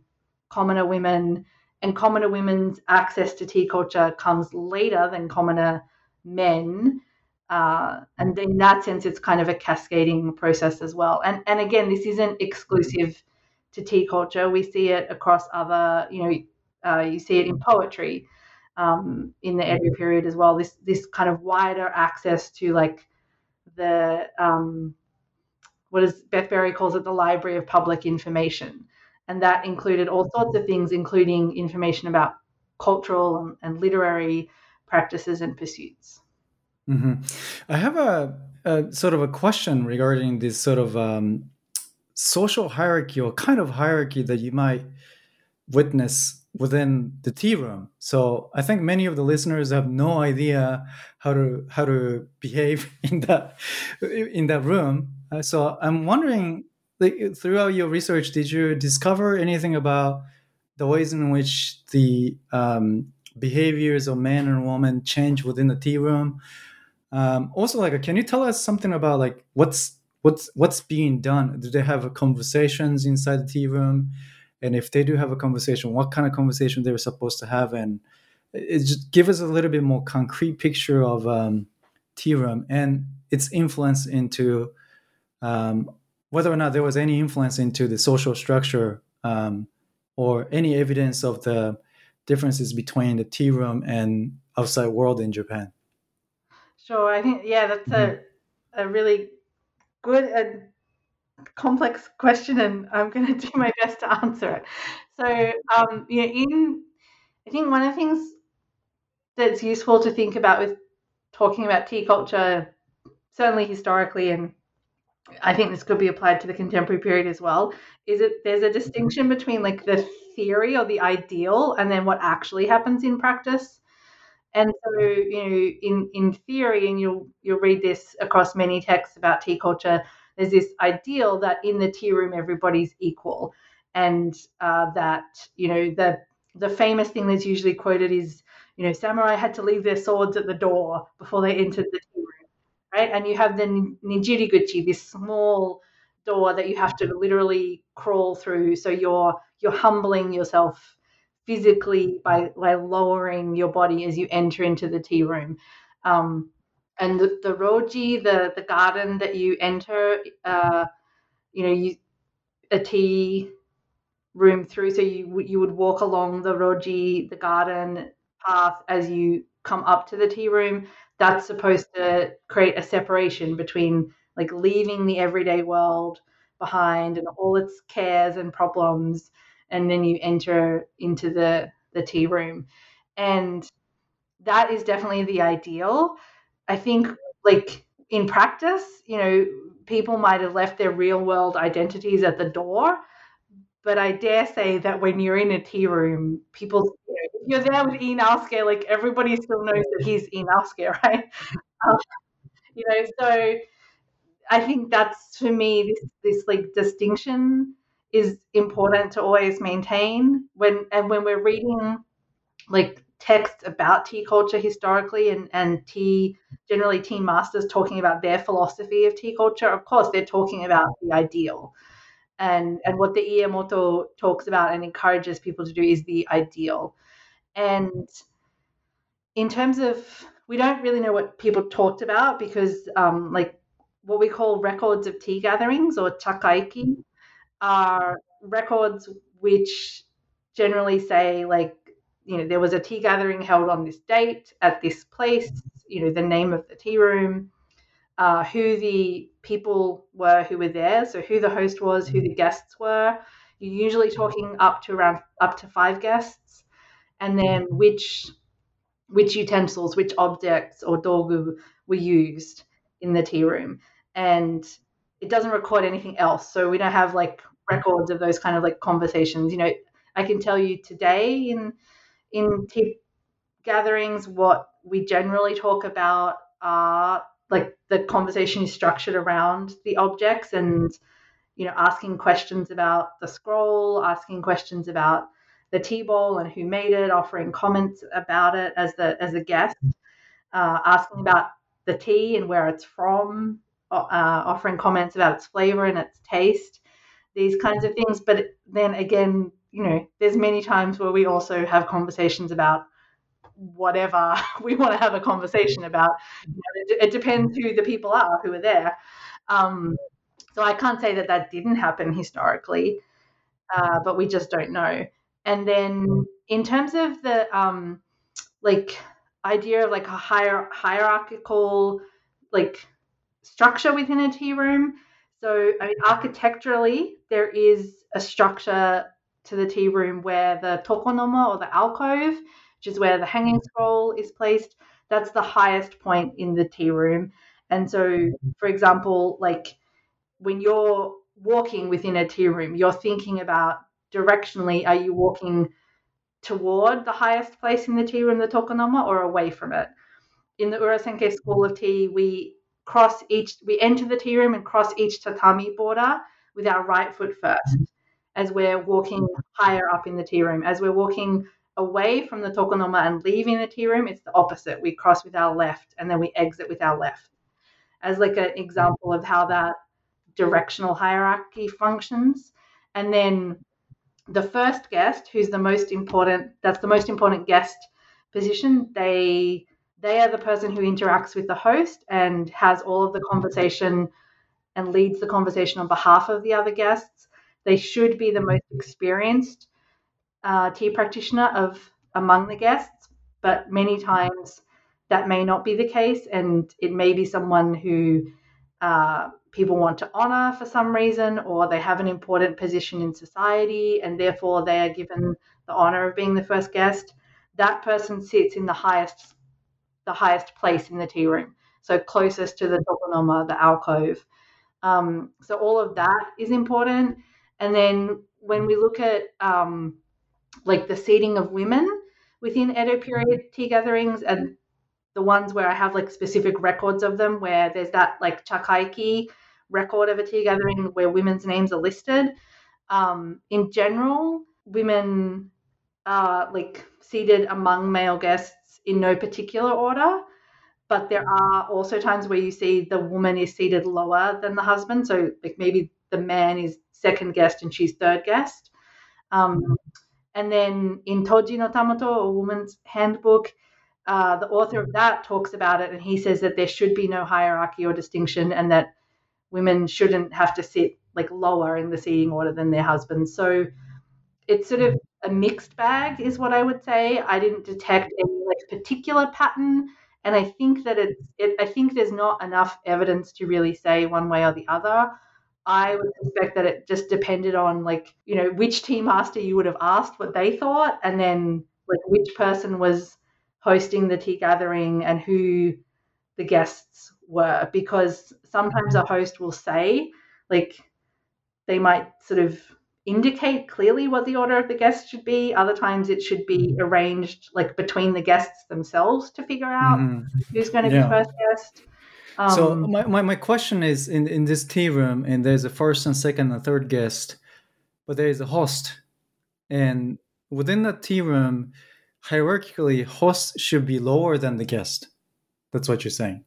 commoner women. And commoner women's access to tea culture comes later than commoner men. Uh, and in that sense, it's kind of a cascading process as well. And and again, this isn't exclusive to tea culture. We see it across other, you know, uh, you see it in poetry um, in the Edo period as well. This this kind of wider access to like the um, what is Beth Berry calls it the library of public information and that included all sorts of things, including information about cultural and, and literary practices and pursuits. Mm-hmm. I have a, a, sort of a question regarding this sort of um, social hierarchy or kind of hierarchy that you might witness within the tea room. So I think many of the listeners have no idea how to how to behave in that in that room. Uh, so I'm wondering, like, throughout your research, did you discover anything about the ways in which the um, behaviors of men and women change within the tea room? Um, also, like, can you tell us something about like what's what's what's being done? Do they have conversations inside the tea room? and if they do have a conversation what kind of conversation they were supposed to have and it just give us a little bit more concrete picture of um, tea room and its influence into um, whether or not there was any influence into the social structure um, or any evidence of the differences between the tea room and outside world in Japan. Sure, I think yeah, that's mm-hmm. a a really good and complex question, and I'm going to do my best to answer it. So, um, you know, in I think one of the things that's useful to think about with talking about tea culture, certainly historically, and I think this could be applied to the contemporary period as well, is that there's a distinction between like the theory or the ideal and then what actually happens in practice. And so, you know, in, in theory, and you'll you'll read this across many texts about tea culture, there's this ideal that in the tea room everybody's equal, and uh, that you know the the famous thing that's usually quoted is you know samurai had to leave their swords at the door before they entered the tea room, right? And you have the nijiriguchi, this small door that you have to literally crawl through. So you're you're humbling yourself physically by, by lowering your body as you enter into the tea room. Um, and the, the roji, the the garden that you enter, uh, you know, you a tea room through. So you you would walk along the roji, the garden path as you come up to the tea room. That's supposed to create a separation between like leaving the everyday world behind and all its cares and problems, and then you enter into the the tea room, and that is definitely the ideal. I think like in practice, you know, people might have left their real world identities at the door. But I dare say that when you're in a tea room, people, you know, you're there with Ii Naosuke, like everybody still knows that he's Ii Naosuke, right? Um, you know, so I think that's for me this this like distinction is important to always maintain when and when we're reading like texts about tea culture historically and, and tea, generally tea masters talking about their philosophy of tea culture, of course, they're talking about the ideal. And, and what the Iemoto talks about and encourages people to do is the ideal. And in terms of, we don't really know what people talked about because, um, like, what we call records of tea gatherings or chakaiki are records which generally say, like, you know, there was a tea gathering held on this date at this place, you know, the name of the tea room, uh, who the people were who were there, so who the host was, who the mm-hmm. guests were. You're usually mm-hmm. talking up to around up to five guests, and then mm-hmm. which which utensils, which objects or dogu were used in the tea room, and it doesn't record anything else. So we don't have like records of those kind of like conversations. You know, I can tell you today in in tea gatherings, what we generally talk about are like the conversation is structured around the objects and you know asking questions about the scroll asking questions about the tea bowl and who made it offering comments about it as the as a guest uh, asking about the tea and where it's from uh, offering comments about its flavor and its taste these kinds of things but then again you know, there's many times where we also have conversations about whatever we want to have a conversation about. You know, it, it, depends who the people are who are there. Um, so I can't say that that didn't happen historically, uh, but we just don't know. And then in terms of the um, like idea of like a hier- hierarchical like structure within a tea room. So I mean, architecturally, there is a structure to the tea room where the tokonoma or the alcove, which is where the hanging scroll is placed, that's the highest point in the tea room. And so, for example, like when you're walking within a tea room, you're thinking about directionally, are you walking toward the highest place in the tea room, the tokonoma, or away from it. In the Urasenke School of Tea, we cross each, we enter the tea room and cross each tatami border with our right foot first mm-hmm. as we're walking higher up in the tea room. As we're walking away from the tokonoma and leaving the tea room, it's the opposite. We cross with our left and then we exit with our left. As like an example of how that directional hierarchy functions. And then the first guest, who's the most important, that's the most important guest position, they they are the person who interacts with the host and has all of the conversation and leads the conversation on behalf of the other guests. They should be the most experienced uh, tea practitioner of among the guests, but many times that may not be the case, and it may be someone who uh, people want to honor for some reason, or they have an important position in society, and therefore they are given the honor of being the first guest. That person sits in the highest, the highest place in the tea room, so closest to the tokonoma, the alcove. Um, so all of that is important. And then when we look at um, like the seating of women within Edo period tea gatherings and the ones where I have like specific records of them, where there's that like chakaiki record of a tea gathering where women's names are listed. Um, in general, women are like seated among male guests in no particular order, but there are also times where you see the woman is seated lower than the husband. So like maybe the man is second guest and she's third guest. Um, and then in Toji no Tamoto, a woman's handbook, uh, the author of that talks about it and he says that there should be no hierarchy or distinction and that women shouldn't have to sit like lower in the seating order than their husbands. So it's sort of a mixed bag, is what I would say. I didn't detect any like particular pattern, and I think that it's. It, I think there's not enough evidence to really say one way or the other. I would suspect that it just depended on like you know which tea master you would have asked what they thought, and then like which person was hosting the tea gathering and who the guests were because sometimes a host will say like they might sort of indicate clearly what the order of the guests should be other times it should be mm-hmm. arranged like between the guests themselves to figure out mm-hmm. who's going to yeah. be first guest um, so my, my, my question is in, in this tea room and there's a first and second and third guest but there is a host and within that tea room hierarchically host should be lower than the guest that's what you're saying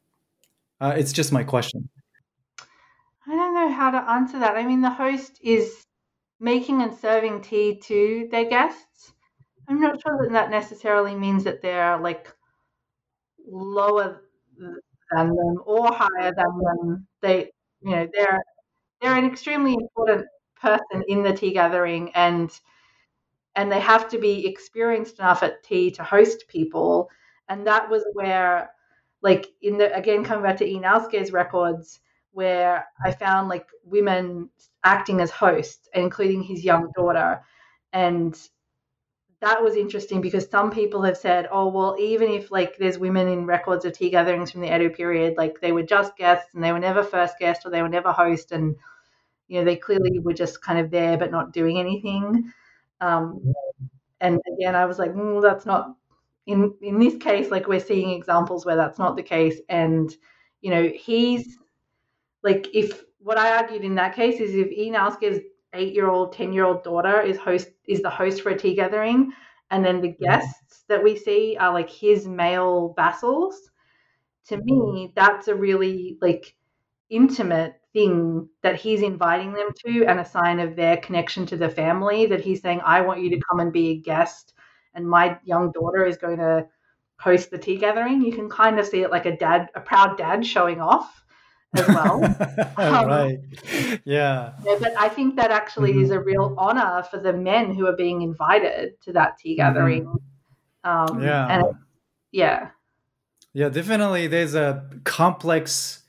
uh, it's just my question. I don't know how to answer that. I mean, the host is making and serving tea to their guests. I'm not sure that that necessarily means that they're like lower than them or higher than them. They, you know, they're they're an extremely important person in the tea gathering, and and they have to be experienced enough at tea to host people. And that was where like in the again coming back to Ii Naosuke's records where I found like women acting as hosts, including his young daughter. And that was interesting because some people have said, oh, well, even if like there's women in records of tea gatherings from the Edo period, like they were just guests and they were never first guest or they were never host. And, you know, they clearly were just kind of there but not doing anything. Um, and again, I was like, mm, that's not in in this case like we're seeing examples where that's not the case and you know he's like if what i argued in that case is if Ii Naosuke's eight year old ten year old daughter is host is the host for a tea gathering and then the mm-hmm. guests that we see are like his male vassals to me mm-hmm. that's a really like intimate thing that he's inviting them to and a sign of their connection to the family that he's saying i want you to come and be a guest and my young daughter is going to host the tea gathering, you can kind of see it like a dad, a proud dad showing off as well. um, right. Yeah. yeah. But I think that actually mm-hmm. is a real honor for the men who are being invited to that tea mm-hmm. gathering. Mm-hmm. Um, yeah. And yeah. Yeah, definitely. There's a complex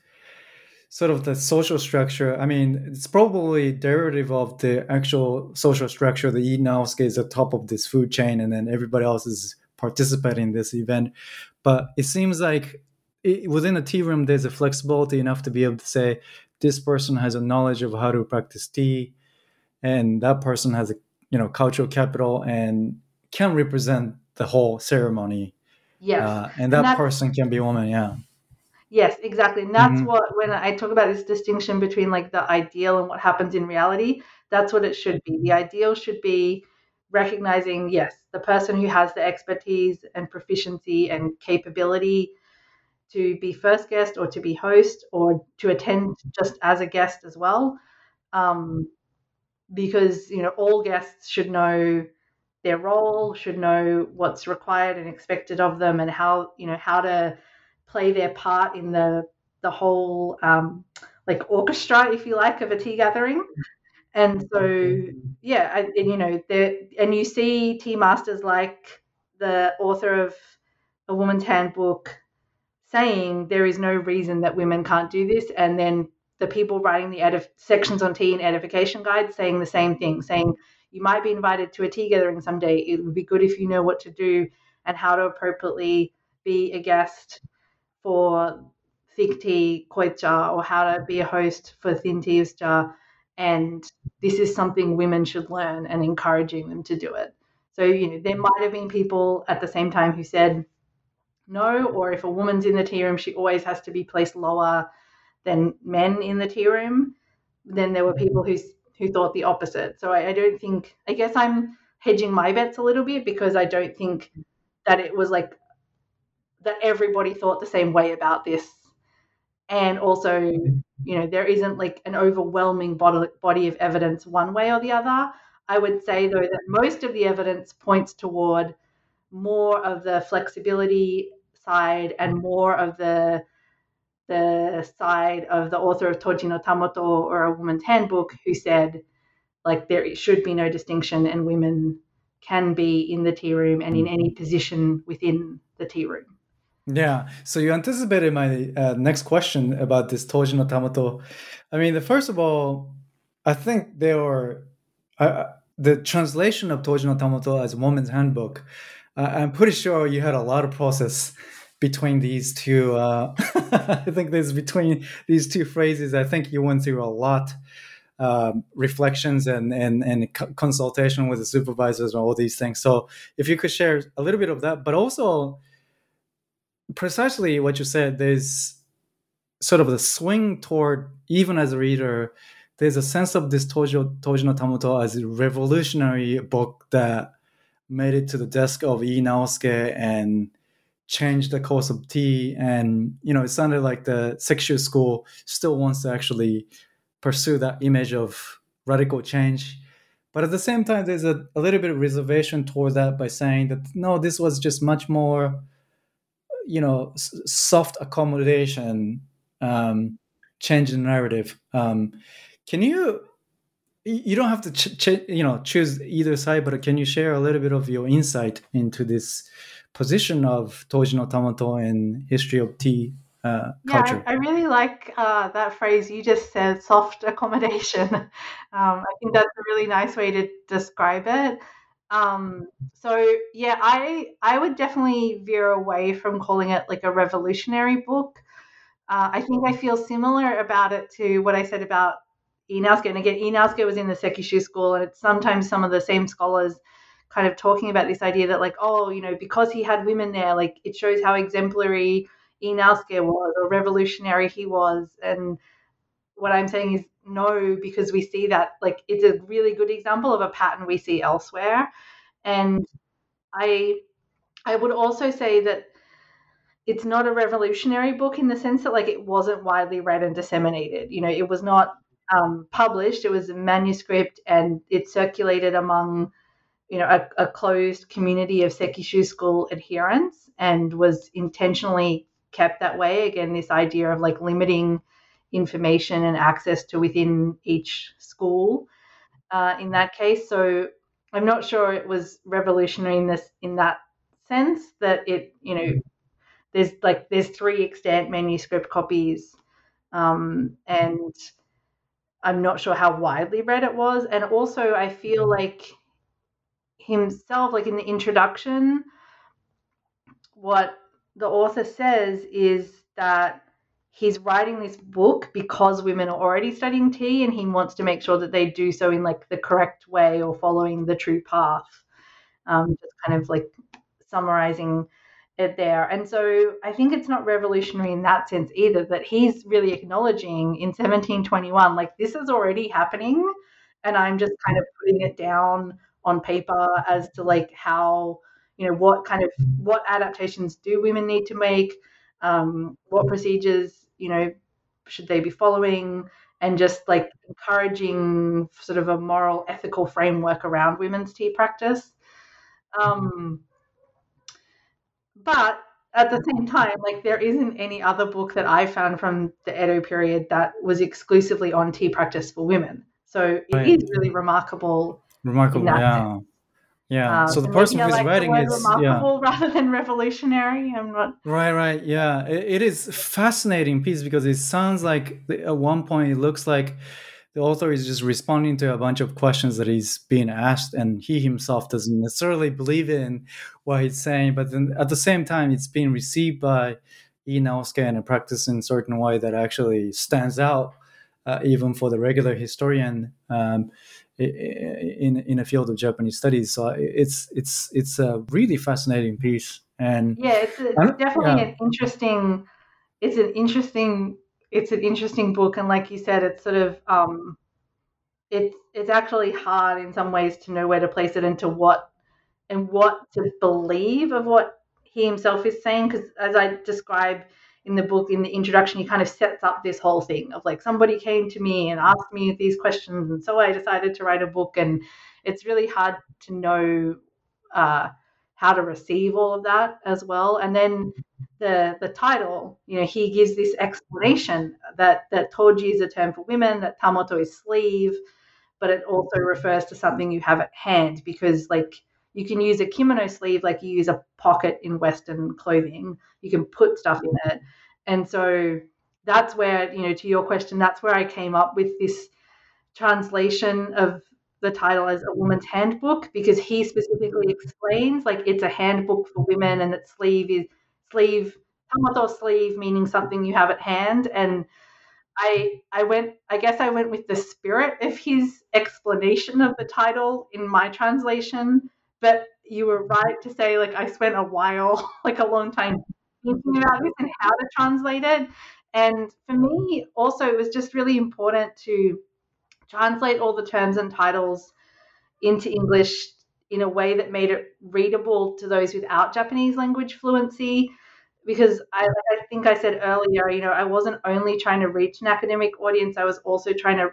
sort of the social structure. I mean, it's probably derivative of the actual social structure. The Ii Naosuke is the top of this food chain, and then everybody else is participating in this event. But it seems like it, within a tea room, there's a flexibility enough to be able to say this person has a knowledge of how to practice tea, and that person has a you know cultural capital and can represent the whole ceremony. Yes. Uh, and that And person can be a woman, yeah. Yes, exactly. And that's Mhm. what when I talk about this distinction between like the ideal and what happens in reality, that's what it should be. The ideal should be recognizing, yes, the person who has the expertise and proficiency and capability to be first guest or to be host or to attend just as a guest as well. Um, because you know all guests should know their role, should know what's required and expected of them, and how you know how to play their part in the the whole um, like orchestra, if you like, of a tea gathering. And so, yeah, I, and, you know, there and you see tea masters like the author of a woman's handbook saying there is no reason that women can't do this, and then the people writing the edif- sections on tea and edification guides saying the same thing, saying you might be invited to a tea gathering someday. It would be good if you know what to do and how to appropriately be a guest for thick tea koicha or how to be a host for thin tea usucha. And this is something women should learn and encouraging them to do it. So, you know, there might have been people at the same time who said no, or if a woman's in the tea room, she always has to be placed lower than men in the tea room. Then there were people mm-hmm. who who thought the opposite. So I, I don't think. I guess I'm hedging my bets a little bit because I don't think that it was like that everybody thought the same way about this. And also, mm-hmm. you know, there isn't like an overwhelming body, body of evidence one way or the other. I would say, though, that most of the evidence points toward more of the flexibility side and more of the the side of the author of Toji no Tamoto or a woman's handbook who said like there should be no distinction and women can be in the tea room and in any position within the tea room. Yeah. So you anticipated my uh, next question about this Toji no Tamoto. I mean, the, first of all, I think there were uh, the translation of Toji no Tamoto as a woman's handbook. Uh, I'm pretty sure you had a lot of process between these two. Uh, I think there's between these two phrases. I think you went through a lot. Um, reflections and and and consultation with the supervisors and all these things. So if you could share a little bit of that, but also precisely what you said, there's sort of the swing toward even as a reader, there's a sense of this Tojo Toji no Tamoto as a revolutionary book that made it to the desk of Ii Naosuke and changed the course of tea. And you know, it sounded like the Sekishu school still wants to actually pursue that image of radical change. But at the same time, there's a, a little bit of reservation toward that by saying that no, this was just much more, you know, s- soft accommodation, um, change the narrative. Um, can you? You don't have to, ch- ch- you know, choose either side, but can you share a little bit of your insight into this position of Toji no Tamoto and history of tea uh, culture. Yeah, I, I, really like uh, that phrase you just said, soft accommodation. Um, I think that's a really nice way to describe it. Um, so yeah, I I would definitely veer away from calling it like a revolutionary book. Uh, I think I feel similar about it to what I said about Ii Naosuke. And again, Ii Naosuke was in the Sekishu school, and it's sometimes some of the same scholars kind of talking about this idea that like, oh, you know, because he had women there, like it shows how exemplary Ii Naosuke was or revolutionary he was. And what I'm saying is no, because we see that like it's a really good example of a pattern we see elsewhere. And I I would also say that it's not a revolutionary book in the sense that like it wasn't widely read and disseminated. You know, it was not um, published. It was a manuscript and it circulated among you know a, a closed community of Sekishu school adherents and was intentionally kept that way. Again, this idea of like limiting information and access to within each school uh, in that case. So I'm not sure it was revolutionary in this in that sense that it you know there's like there's three extant manuscript copies um, and I'm not sure how widely read it was. And also I feel like himself, like in the introduction, what the author says is that he's writing this book because women are already studying tea and he wants to make sure that they do so in like the correct way or following the true path um, just kind of like summarizing it there. And so I think it's not revolutionary in that sense either, that he's really acknowledging in 1721, like this is already happening. And I'm just kind of putting it down on paper as to like how, you know, what kind of, what adaptations do women need to make? Um, what procedures, you know, should they be following? And just like encouraging sort of a moral, ethical framework around women's tea practice. Um, but at the same time, like there isn't any other book that I found from the Edo period that was exclusively on tea practice for women. So it right. is really remarkable. Remarkable, yeah. Sense. Yeah. Uh, so the person who's like writing it, yeah. rather than revolutionary. I'm not. Right, right. Yeah, it, it is fascinating piece because it sounds like at one point it looks like the author is just responding to a bunch of questions that he's being asked and he himself doesn't necessarily believe in what he's saying but then at the same time it's being received by Ii and in a practice in a certain way that actually stands out uh, even for the regular historian um, in in a field of Japanese studies. So it's it's it's a really fascinating piece, and yeah, it's, a, it's definitely yeah. an interesting. It's an interesting it's an interesting book, and like you said, it's sort of um, it's it's actually hard in some ways to know where to place it into what and what to believe of what he himself is saying. Because as I describe in the book in the introduction, he kind of sets up this whole thing of like somebody came to me and asked me these questions, and so I decided to write a book, and it's really hard to know. Uh, how to receive all of that as well. And then the the title, you know, he gives this explanation that that toji is a term for women, that tamoto is sleeve, but it also refers to something you have at hand because like you can use a kimono sleeve like you use a pocket in Western clothing. You can put stuff in it. And so that's where, you know, to your question, that's where I came up with this translation of the title as a woman's handbook because he specifically mm-hmm. explains like it's a handbook for women and that sleeve is sleeve tamoto sleeve meaning something you have at hand. And I I went I guess I went with the spirit of his explanation of the title in my translation. But you were right to say like I spent a while like a long time thinking about this and how to translate it. And for me also it was just really important to translate all the terms and titles into English in a way that made it readable to those without Japanese language fluency. Because I, I think I said earlier, you know, I wasn't only trying to reach an academic audience, I was also trying to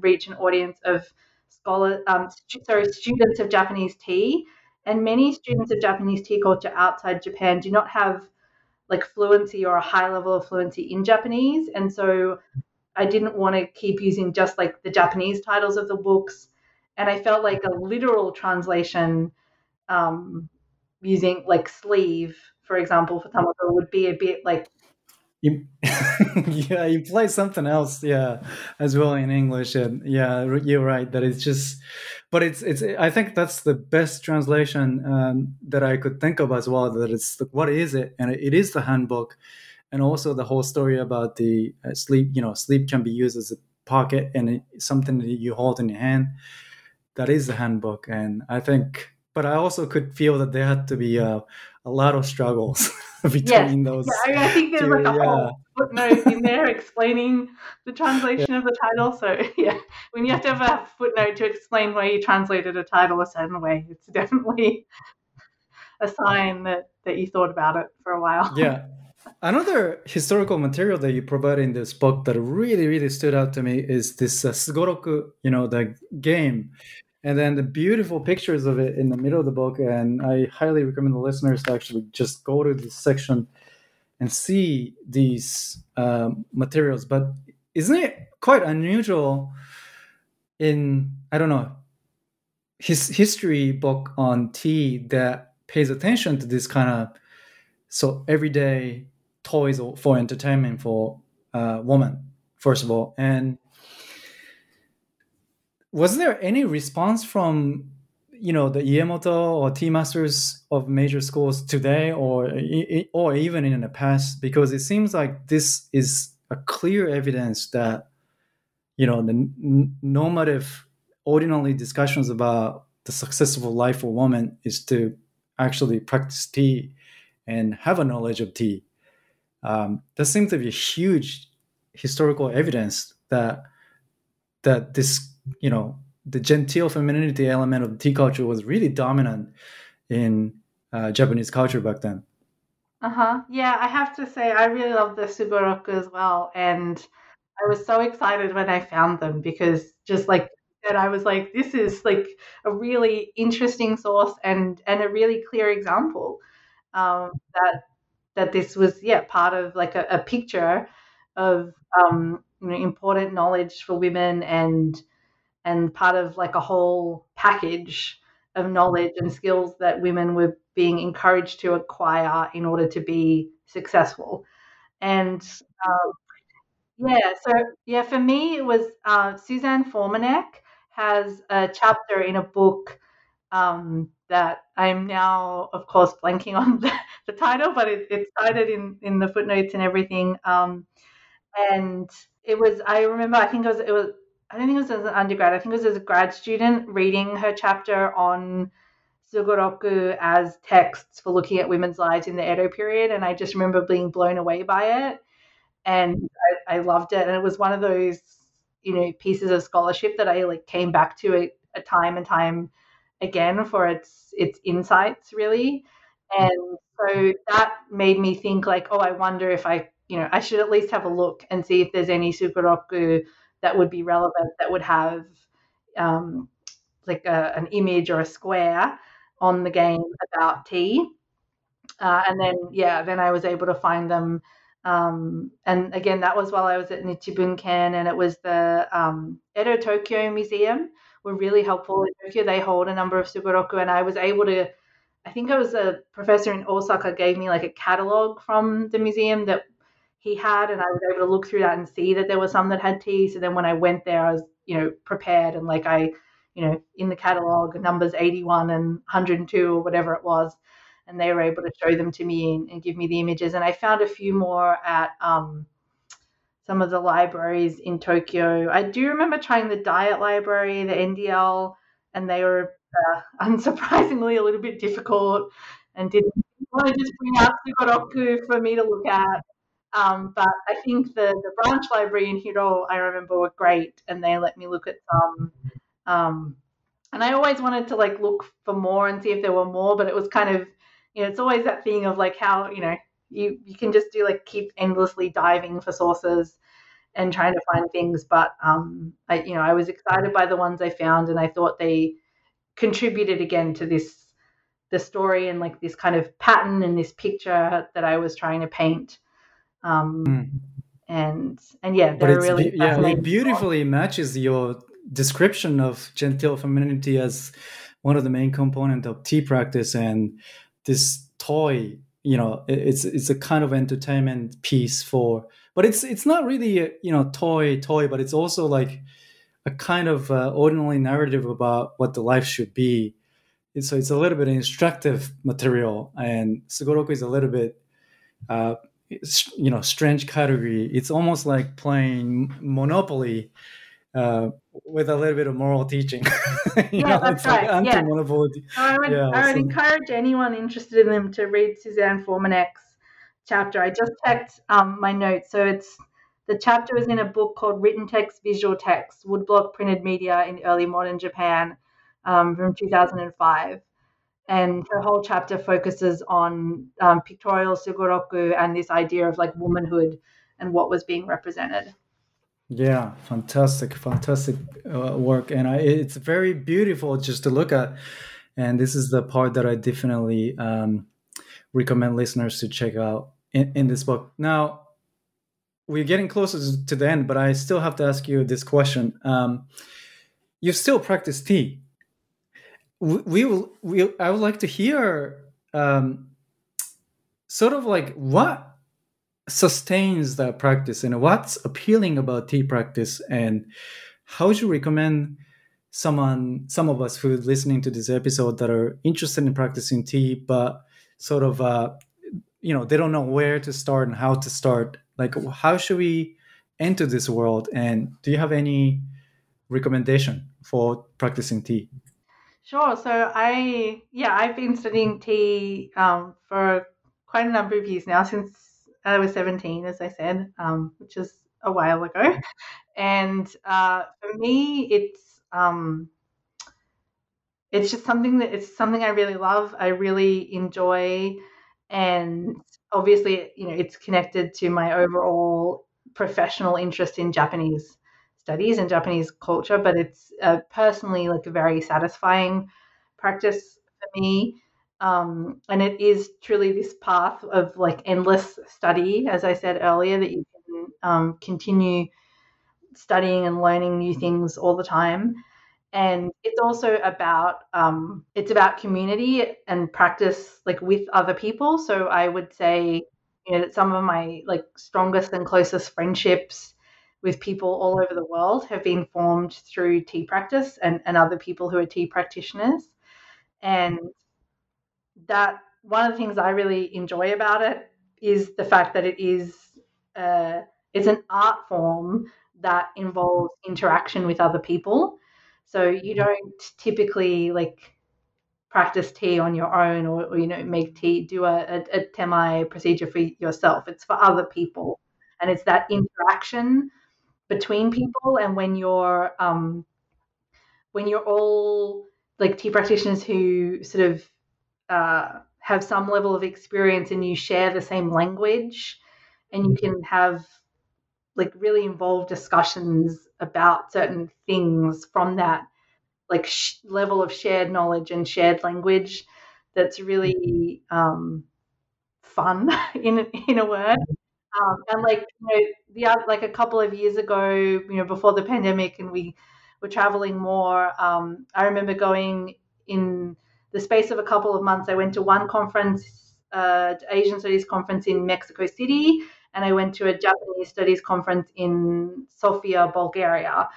reach an audience of scholar, um, sorry, students of Japanese tea. And many students of Japanese tea culture outside Japan do not have like fluency or a high level of fluency in Japanese. And so I didn't want to keep using just like the Japanese titles of the books. And I felt like a literal translation um, using like sleeve, for example, for Tamoto would be a bit like you, yeah, you play something else, yeah, as well in English, and yeah, you're right that it's just, but it's it's. I think that's the best translation um, that I could think of as well. That it's what is it, and it is the handbook, and also the whole story about the uh, sleeve you know sleep can be used as a pocket and something that you hold in your hand that is the handbook and i think but i also could feel that there had to be a, a lot of struggles between yes. those yeah, I, think there's like a yeah. whole footnote in there explaining the translation yeah. of the title so yeah when you have to have a footnote to explain why you translated a title a certain way it's definitely a sign that that you thought about it for a while yeah Another historical material that you provide in this book that really, really stood out to me is this uh, Sugoroku, you know, the game. And then the beautiful pictures of it in the middle of the book. And I highly recommend the listeners to actually just go to this section and see these um, materials. But isn't it quite unusual in, I don't know, his history book on tea that pays attention to this kind of so everyday toys for entertainment for uh, women, first of all. And was there any response from you know the Iemoto or tea masters of major schools today, or or even in the past? Because it seems like this is a clear evidence that you know the normative, ordinary discussions about the successful life for women is to actually practice tea and have a knowledge of tea. Um, there seems to be huge historical evidence that that this, you know, the genteel femininity element of tea culture was really dominant in uh, Japanese culture back then. Uh huh. Yeah, I have to say, I really love the Sugoroku as well. And I was so excited when I found them because just like and I was like, this is like a really interesting source and and a really clear example um, that that this was yeah part of like a, a picture of um, you know, important knowledge for women and and part of like a whole package of knowledge and skills that women were being encouraged to acquire in order to be successful. And um, yeah, so yeah, for me it was uh, Susanne Formanek has a chapter in a book um, that I'm now, of course, blanking on the, the title, but it, it's cited in, in the footnotes and everything. Um, and it was, I remember, I think it was, it was, I don't think it was as an undergrad. I think it was as a grad student reading her chapter on Sugoroku as texts for looking at women's lives in the Edo period, and I just remember being blown away by it, and I, I loved it. And it was one of those, you know, pieces of scholarship that I like came back to a, a time and time again for its its insights, really. And so that made me think like, oh, I wonder if I, you know, I should at least have a look and see if there's any Sugoroku that would be relevant that would have um, like a, an image or a square on the game about tea. Uh, and then, yeah, then I was able to find them. Um, and again, that was while I was at Nichibunken, and it was the um, Edo Tokyo Museum were really helpful in Tokyo. They hold a number of Sugoroku, and I was able to. I think I was a professor in Osaka gave me like a catalog from the museum that he had, and I was able to look through that and see that there were some that had tea. So then when I went there, I was you know prepared and like I you know, in the catalog, numbers 81 and 102 or whatever it was. And they were able to show them to me and, and give me the images. And I found a few more at um, some of the libraries in Tokyo. I do remember trying the Diet Library, the NDL, and they were uh, unsurprisingly a little bit difficult and didn't want to just bring out Sugoroku for me to look at. Um, but I think the, the branch library in Hiroo, I remember, were great, and they let me look at some um, and I always wanted to like look for more and see if there were more, but it was kind of, you know, it's always that thing of like how, you know, you, you can just do like keep endlessly diving for sources and trying to find things. But, um, I, you know, I was excited by the ones I found and I thought they contributed again to this, the story and like this kind of pattern and this picture that I was trying to paint. Um, mm. and, and yeah, they're really, be- yeah, it beautifully matches your description of genteel femininity as one of the main component of tea practice and this toy you know it's it's a kind of entertainment piece for but it's it's not really a, you know toy toy but it's also like a kind of uh, ordinary narrative about what the life should be. So it's a little bit instructive material and sugoroku is a little bit uh, you know strange category. It's almost like playing monopoly uh, with a little bit of moral teaching. yeah, know, that's right. Like yeah. I would, yeah, I would so. encourage anyone interested in them to read Susanne Formanek's chapter. I just checked um, my notes. So it's the chapter is in a book called Written Text, Visual Text, Woodblock Printed Media in Early Modern Japan um, from 2005. And her whole chapter focuses on um, pictorial sugoroku and this idea of like womanhood and what was being represented. Yeah, fantastic, fantastic uh, work, and I, it's very beautiful just to look at. And this is the part that I definitely um, recommend listeners to check out in, in this book. Now, we're getting closer to the end, but I still have to ask you this question. Um, you still practice tea. We, we will. We, I would like to hear um, sort of like what sustains that practice and what's appealing about tea practice and how would you recommend someone some of us who are listening to this episode that are interested in practicing tea but sort of uh, you know they don't know where to start and how to start? Like how should we enter this world? And do you have any recommendation for practicing tea? Sure. So I, yeah, I've been studying tea um, for quite a number of years now, since I was 17, as I said, um, which is a while ago. And uh, for me, it's um, it's just something that it's something I really love. I really enjoy, and obviously, you know, it's connected to my overall professional interest in Japanese studies and Japanese culture. But it's uh, personally like a very satisfying practice for me. Um, and it is truly this path of like endless study, as I said earlier, that you can um, continue studying and learning new things all the time. And it's also about um, it's about community and practice like with other people. So i would say you know that some of my like strongest and closest friendships with people all over the world have been formed through tea practice and, and other people who are tea practitioners. And that one of the things i really enjoy about it is the fact that it is uh, it's an art form that involves interaction with other people. So you don't typically like practice tea on your own or, or you know make tea do a, a, a temae procedure for yourself. It's for other people. And it's that interaction between people and when you're um when you're all like tea practitioners who sort of uh, have some level of experience and you share the same language and you can have like really involved discussions about certain things from that like sh- level of shared knowledge and shared language that's really um, fun in in a word. Um, and like you know the other, like a couple of years ago you know before the pandemic and we were traveling more um, i remember going in the space of a couple of months i went to one conference uh, asian studies conference in mexico city and I went to a Japanese studies conference in Sofia, Bulgaria.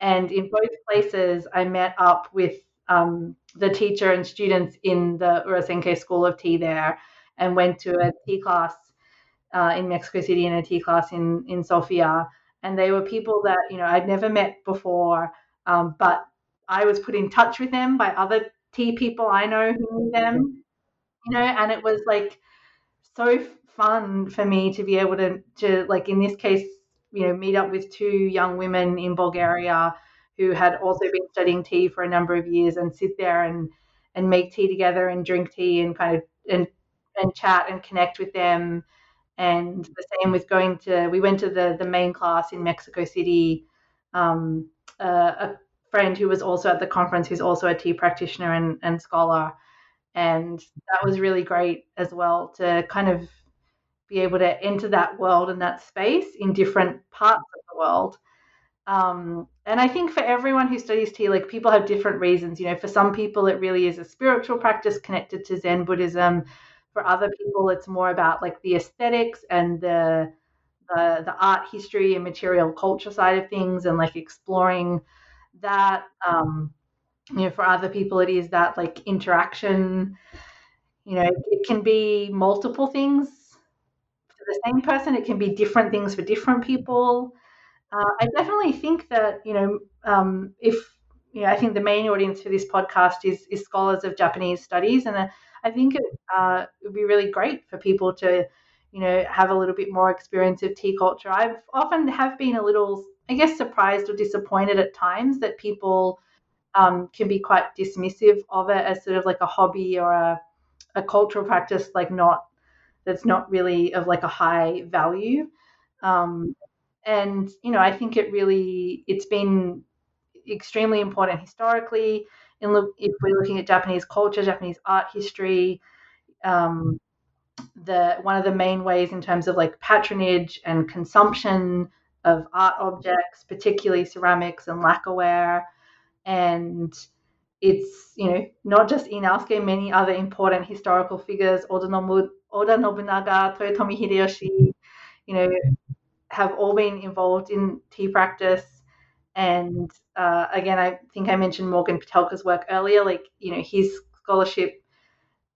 And in both places, I met up with um, the teacher and students in the Urasenke School of Tea there and went to a tea class uh, in Mexico City and a tea class in, in Sofia. And they were people that, you know, I'd never met before, um, but I was put in touch with them by other tea people I know who knew them, you know, and it was like so fun for me to be able to to like in this case you know meet up with two young women in Bulgaria who had also been studying tea for a number of years and sit there and and make tea together and drink tea and kind of and and chat and connect with them. And the same with going to we went to the the main class in Mexico City um, uh, a friend who was also at the conference who's also a tea practitioner and, and scholar and that was really great as well to kind of be able to enter that world and that space in different parts of the world. Um, and I think for everyone who studies tea, like people have different reasons. You know, for some people, it really is a spiritual practice connected to Zen Buddhism. For other people, it's more about like the aesthetics and the the, the art history and material culture side of things, and like exploring that. Um, you know, for other people, it is that like interaction. You know, it can be multiple things for the same person. It can be different things for different people. Uh, I definitely think that you know um, if you know, I think the main audience for this podcast is is scholars of Japanese studies, and uh, I think it uh, would be really great for people to you know have a little bit more experience of tea culture. I've often have been a little, I guess, surprised or disappointed at times that people um, can be quite dismissive of it as sort of like a hobby or a a cultural practice, like not that's not really of like a high value. Um, and you know, I think it really it's been extremely important historically. In look, if we're looking at Japanese culture, Japanese art history, um, the one of the main ways in terms of like patronage and consumption of art objects, particularly ceramics and lacquerware, and it's you know not just Ii Naosuke, many other important historical figures, Oda, Nobu, Oda Nobunaga, Toyotomi Hideyoshi, you know, have all been involved in tea practice. And uh, again, I think I mentioned Morgan Pitelka's work earlier. Like you know, his scholarship,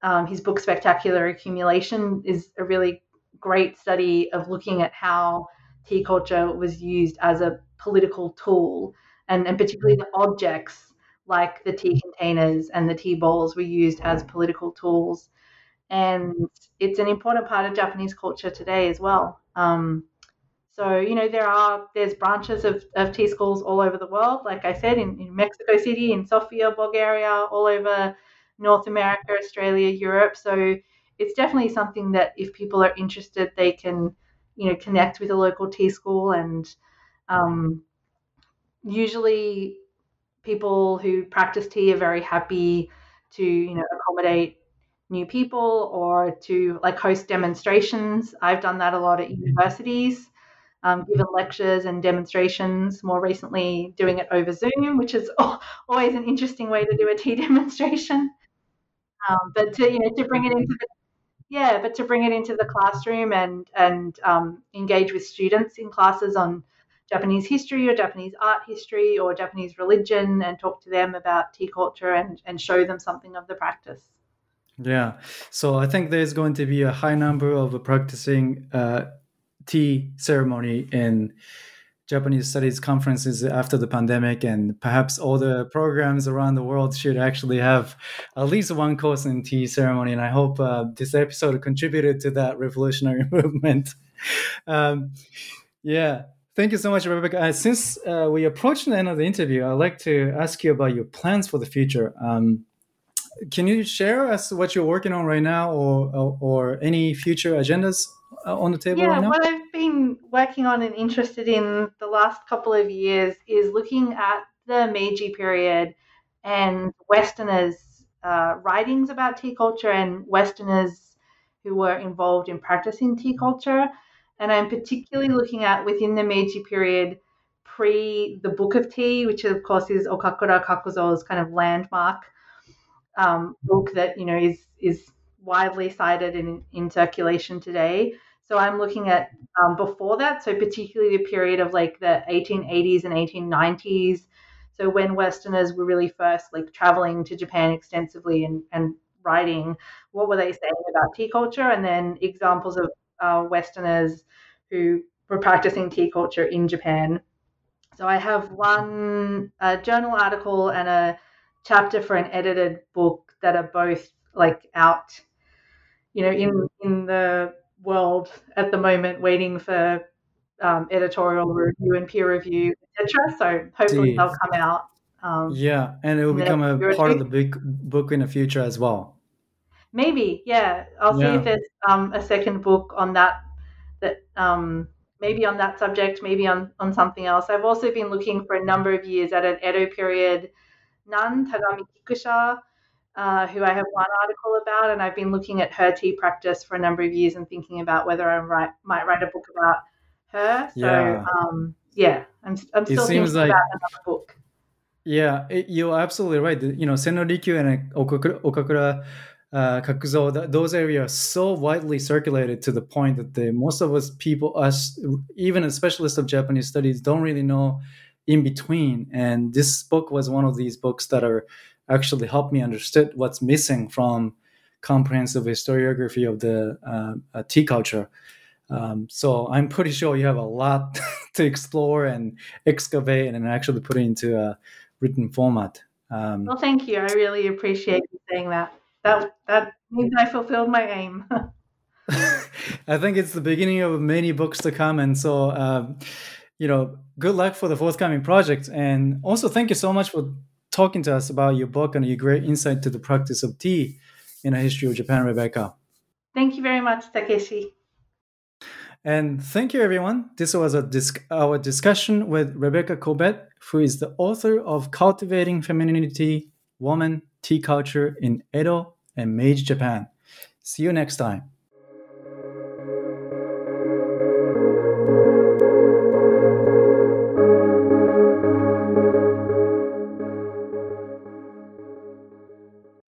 um, his book Spectacular Accumulation is a really great study of looking at how tea culture was used as a political tool, and, and particularly the objects like the tea containers and the tea bowls were used as political tools. And it's an important part of Japanese culture today as well. Um, so, you know, there are, there's branches of, of tea schools all over the world. Like I said, in, in Mexico City, in Sofia, Bulgaria, all over North America, Australia, Europe. So it's definitely something that if people are interested, they can, you know, connect with a local tea school. And um, usually people who practice tea are very happy to, you know, accommodate new people or to like host demonstrations. I've done that a lot at universities um, given lectures and demonstrations. More recently, doing it over Zoom, which is always an interesting way to do a tea demonstration. Um, but to you know to bring it into the yeah, but to bring it into the classroom and and um, engage with students in classes on Japanese history or Japanese art history or Japanese religion and talk to them about tea culture and, and show them something of the practice. Yeah. So I think there's going to be a high number of practicing uh, tea ceremony in Japanese studies conferences after the pandemic, and perhaps all the programs around the world should actually have at least one course in tea ceremony. And I hope uh, this episode contributed to that revolutionary movement. um, yeah, thank you so much, Rebecca. Uh, since uh, we approach the end of the interview, I'd like to ask you about your plans for the future. Um, can you share us what you're working on right now, or or, or any future agendas? Uh, on the table yeah, right now? what I've been working on and interested in the last couple of years is looking at the Meiji period and Westerners' uh, writings about tea culture and Westerners who were involved in practicing tea culture. And I'm particularly looking at within the Meiji period pre the Book of Tea, which of course is Okakura Kakuzo's kind of landmark um, book that you know is is widely cited in, in circulation today. So I'm looking at um, before that, so particularly the period of like the 1880s and 1890s. So when Westerners were really first like traveling to Japan extensively and, and writing, what were they saying about tea culture? And then examples of uh, Westerners who were practicing tea culture in Japan. So I have one journal article and a chapter for an edited book that are both like out, you know, in in the world at the moment, waiting for um, editorial review and peer review, etc. So hopefully they'll come out. Um, yeah, and it will become a part of the book book in the future as well. Maybe, yeah. I'll yeah. see if there's um, a second book on that. That um, maybe on that subject, maybe on on something else. I've also been looking for a number of years at an Edo period nun, Tagami Kikusha, uh, who I have one article about, and I've been looking at her tea practice for a number of years and thinking about whether I write, might write a book about her. So yeah, um, yeah I'm, I'm still thinking like, about another book. Yeah, it, you're absolutely right. You know, Sen no Rikyu and Okakura, Okakura uh, Kakuzo, th- those areas are so widely circulated to the point that the, most of us people, us, even a specialist of Japanese studies, don't really know in between. And this book was one of these books that are actually helped me understand what's missing from comprehensive historiography of the uh, uh, tea culture. Um, so I'm pretty sure you have a lot to explore and excavate and actually put it into a written format. Um, well, thank you. I really appreciate you saying that. That that means I fulfilled my aim. I think it's the beginning of many books to come, and so um, you know, good luck for the forthcoming project. And also, thank you so much for talking to us about your book and your great insight to the practice of tea in a history of Japan, Rebecca. Thank you very much, Takeshi. And thank you, everyone. This was our discussion with Rebecca Corbett, who is the author of Cultivating Femininity, Woman, Tea Culture in Edo and Meiji Japan. See you next time.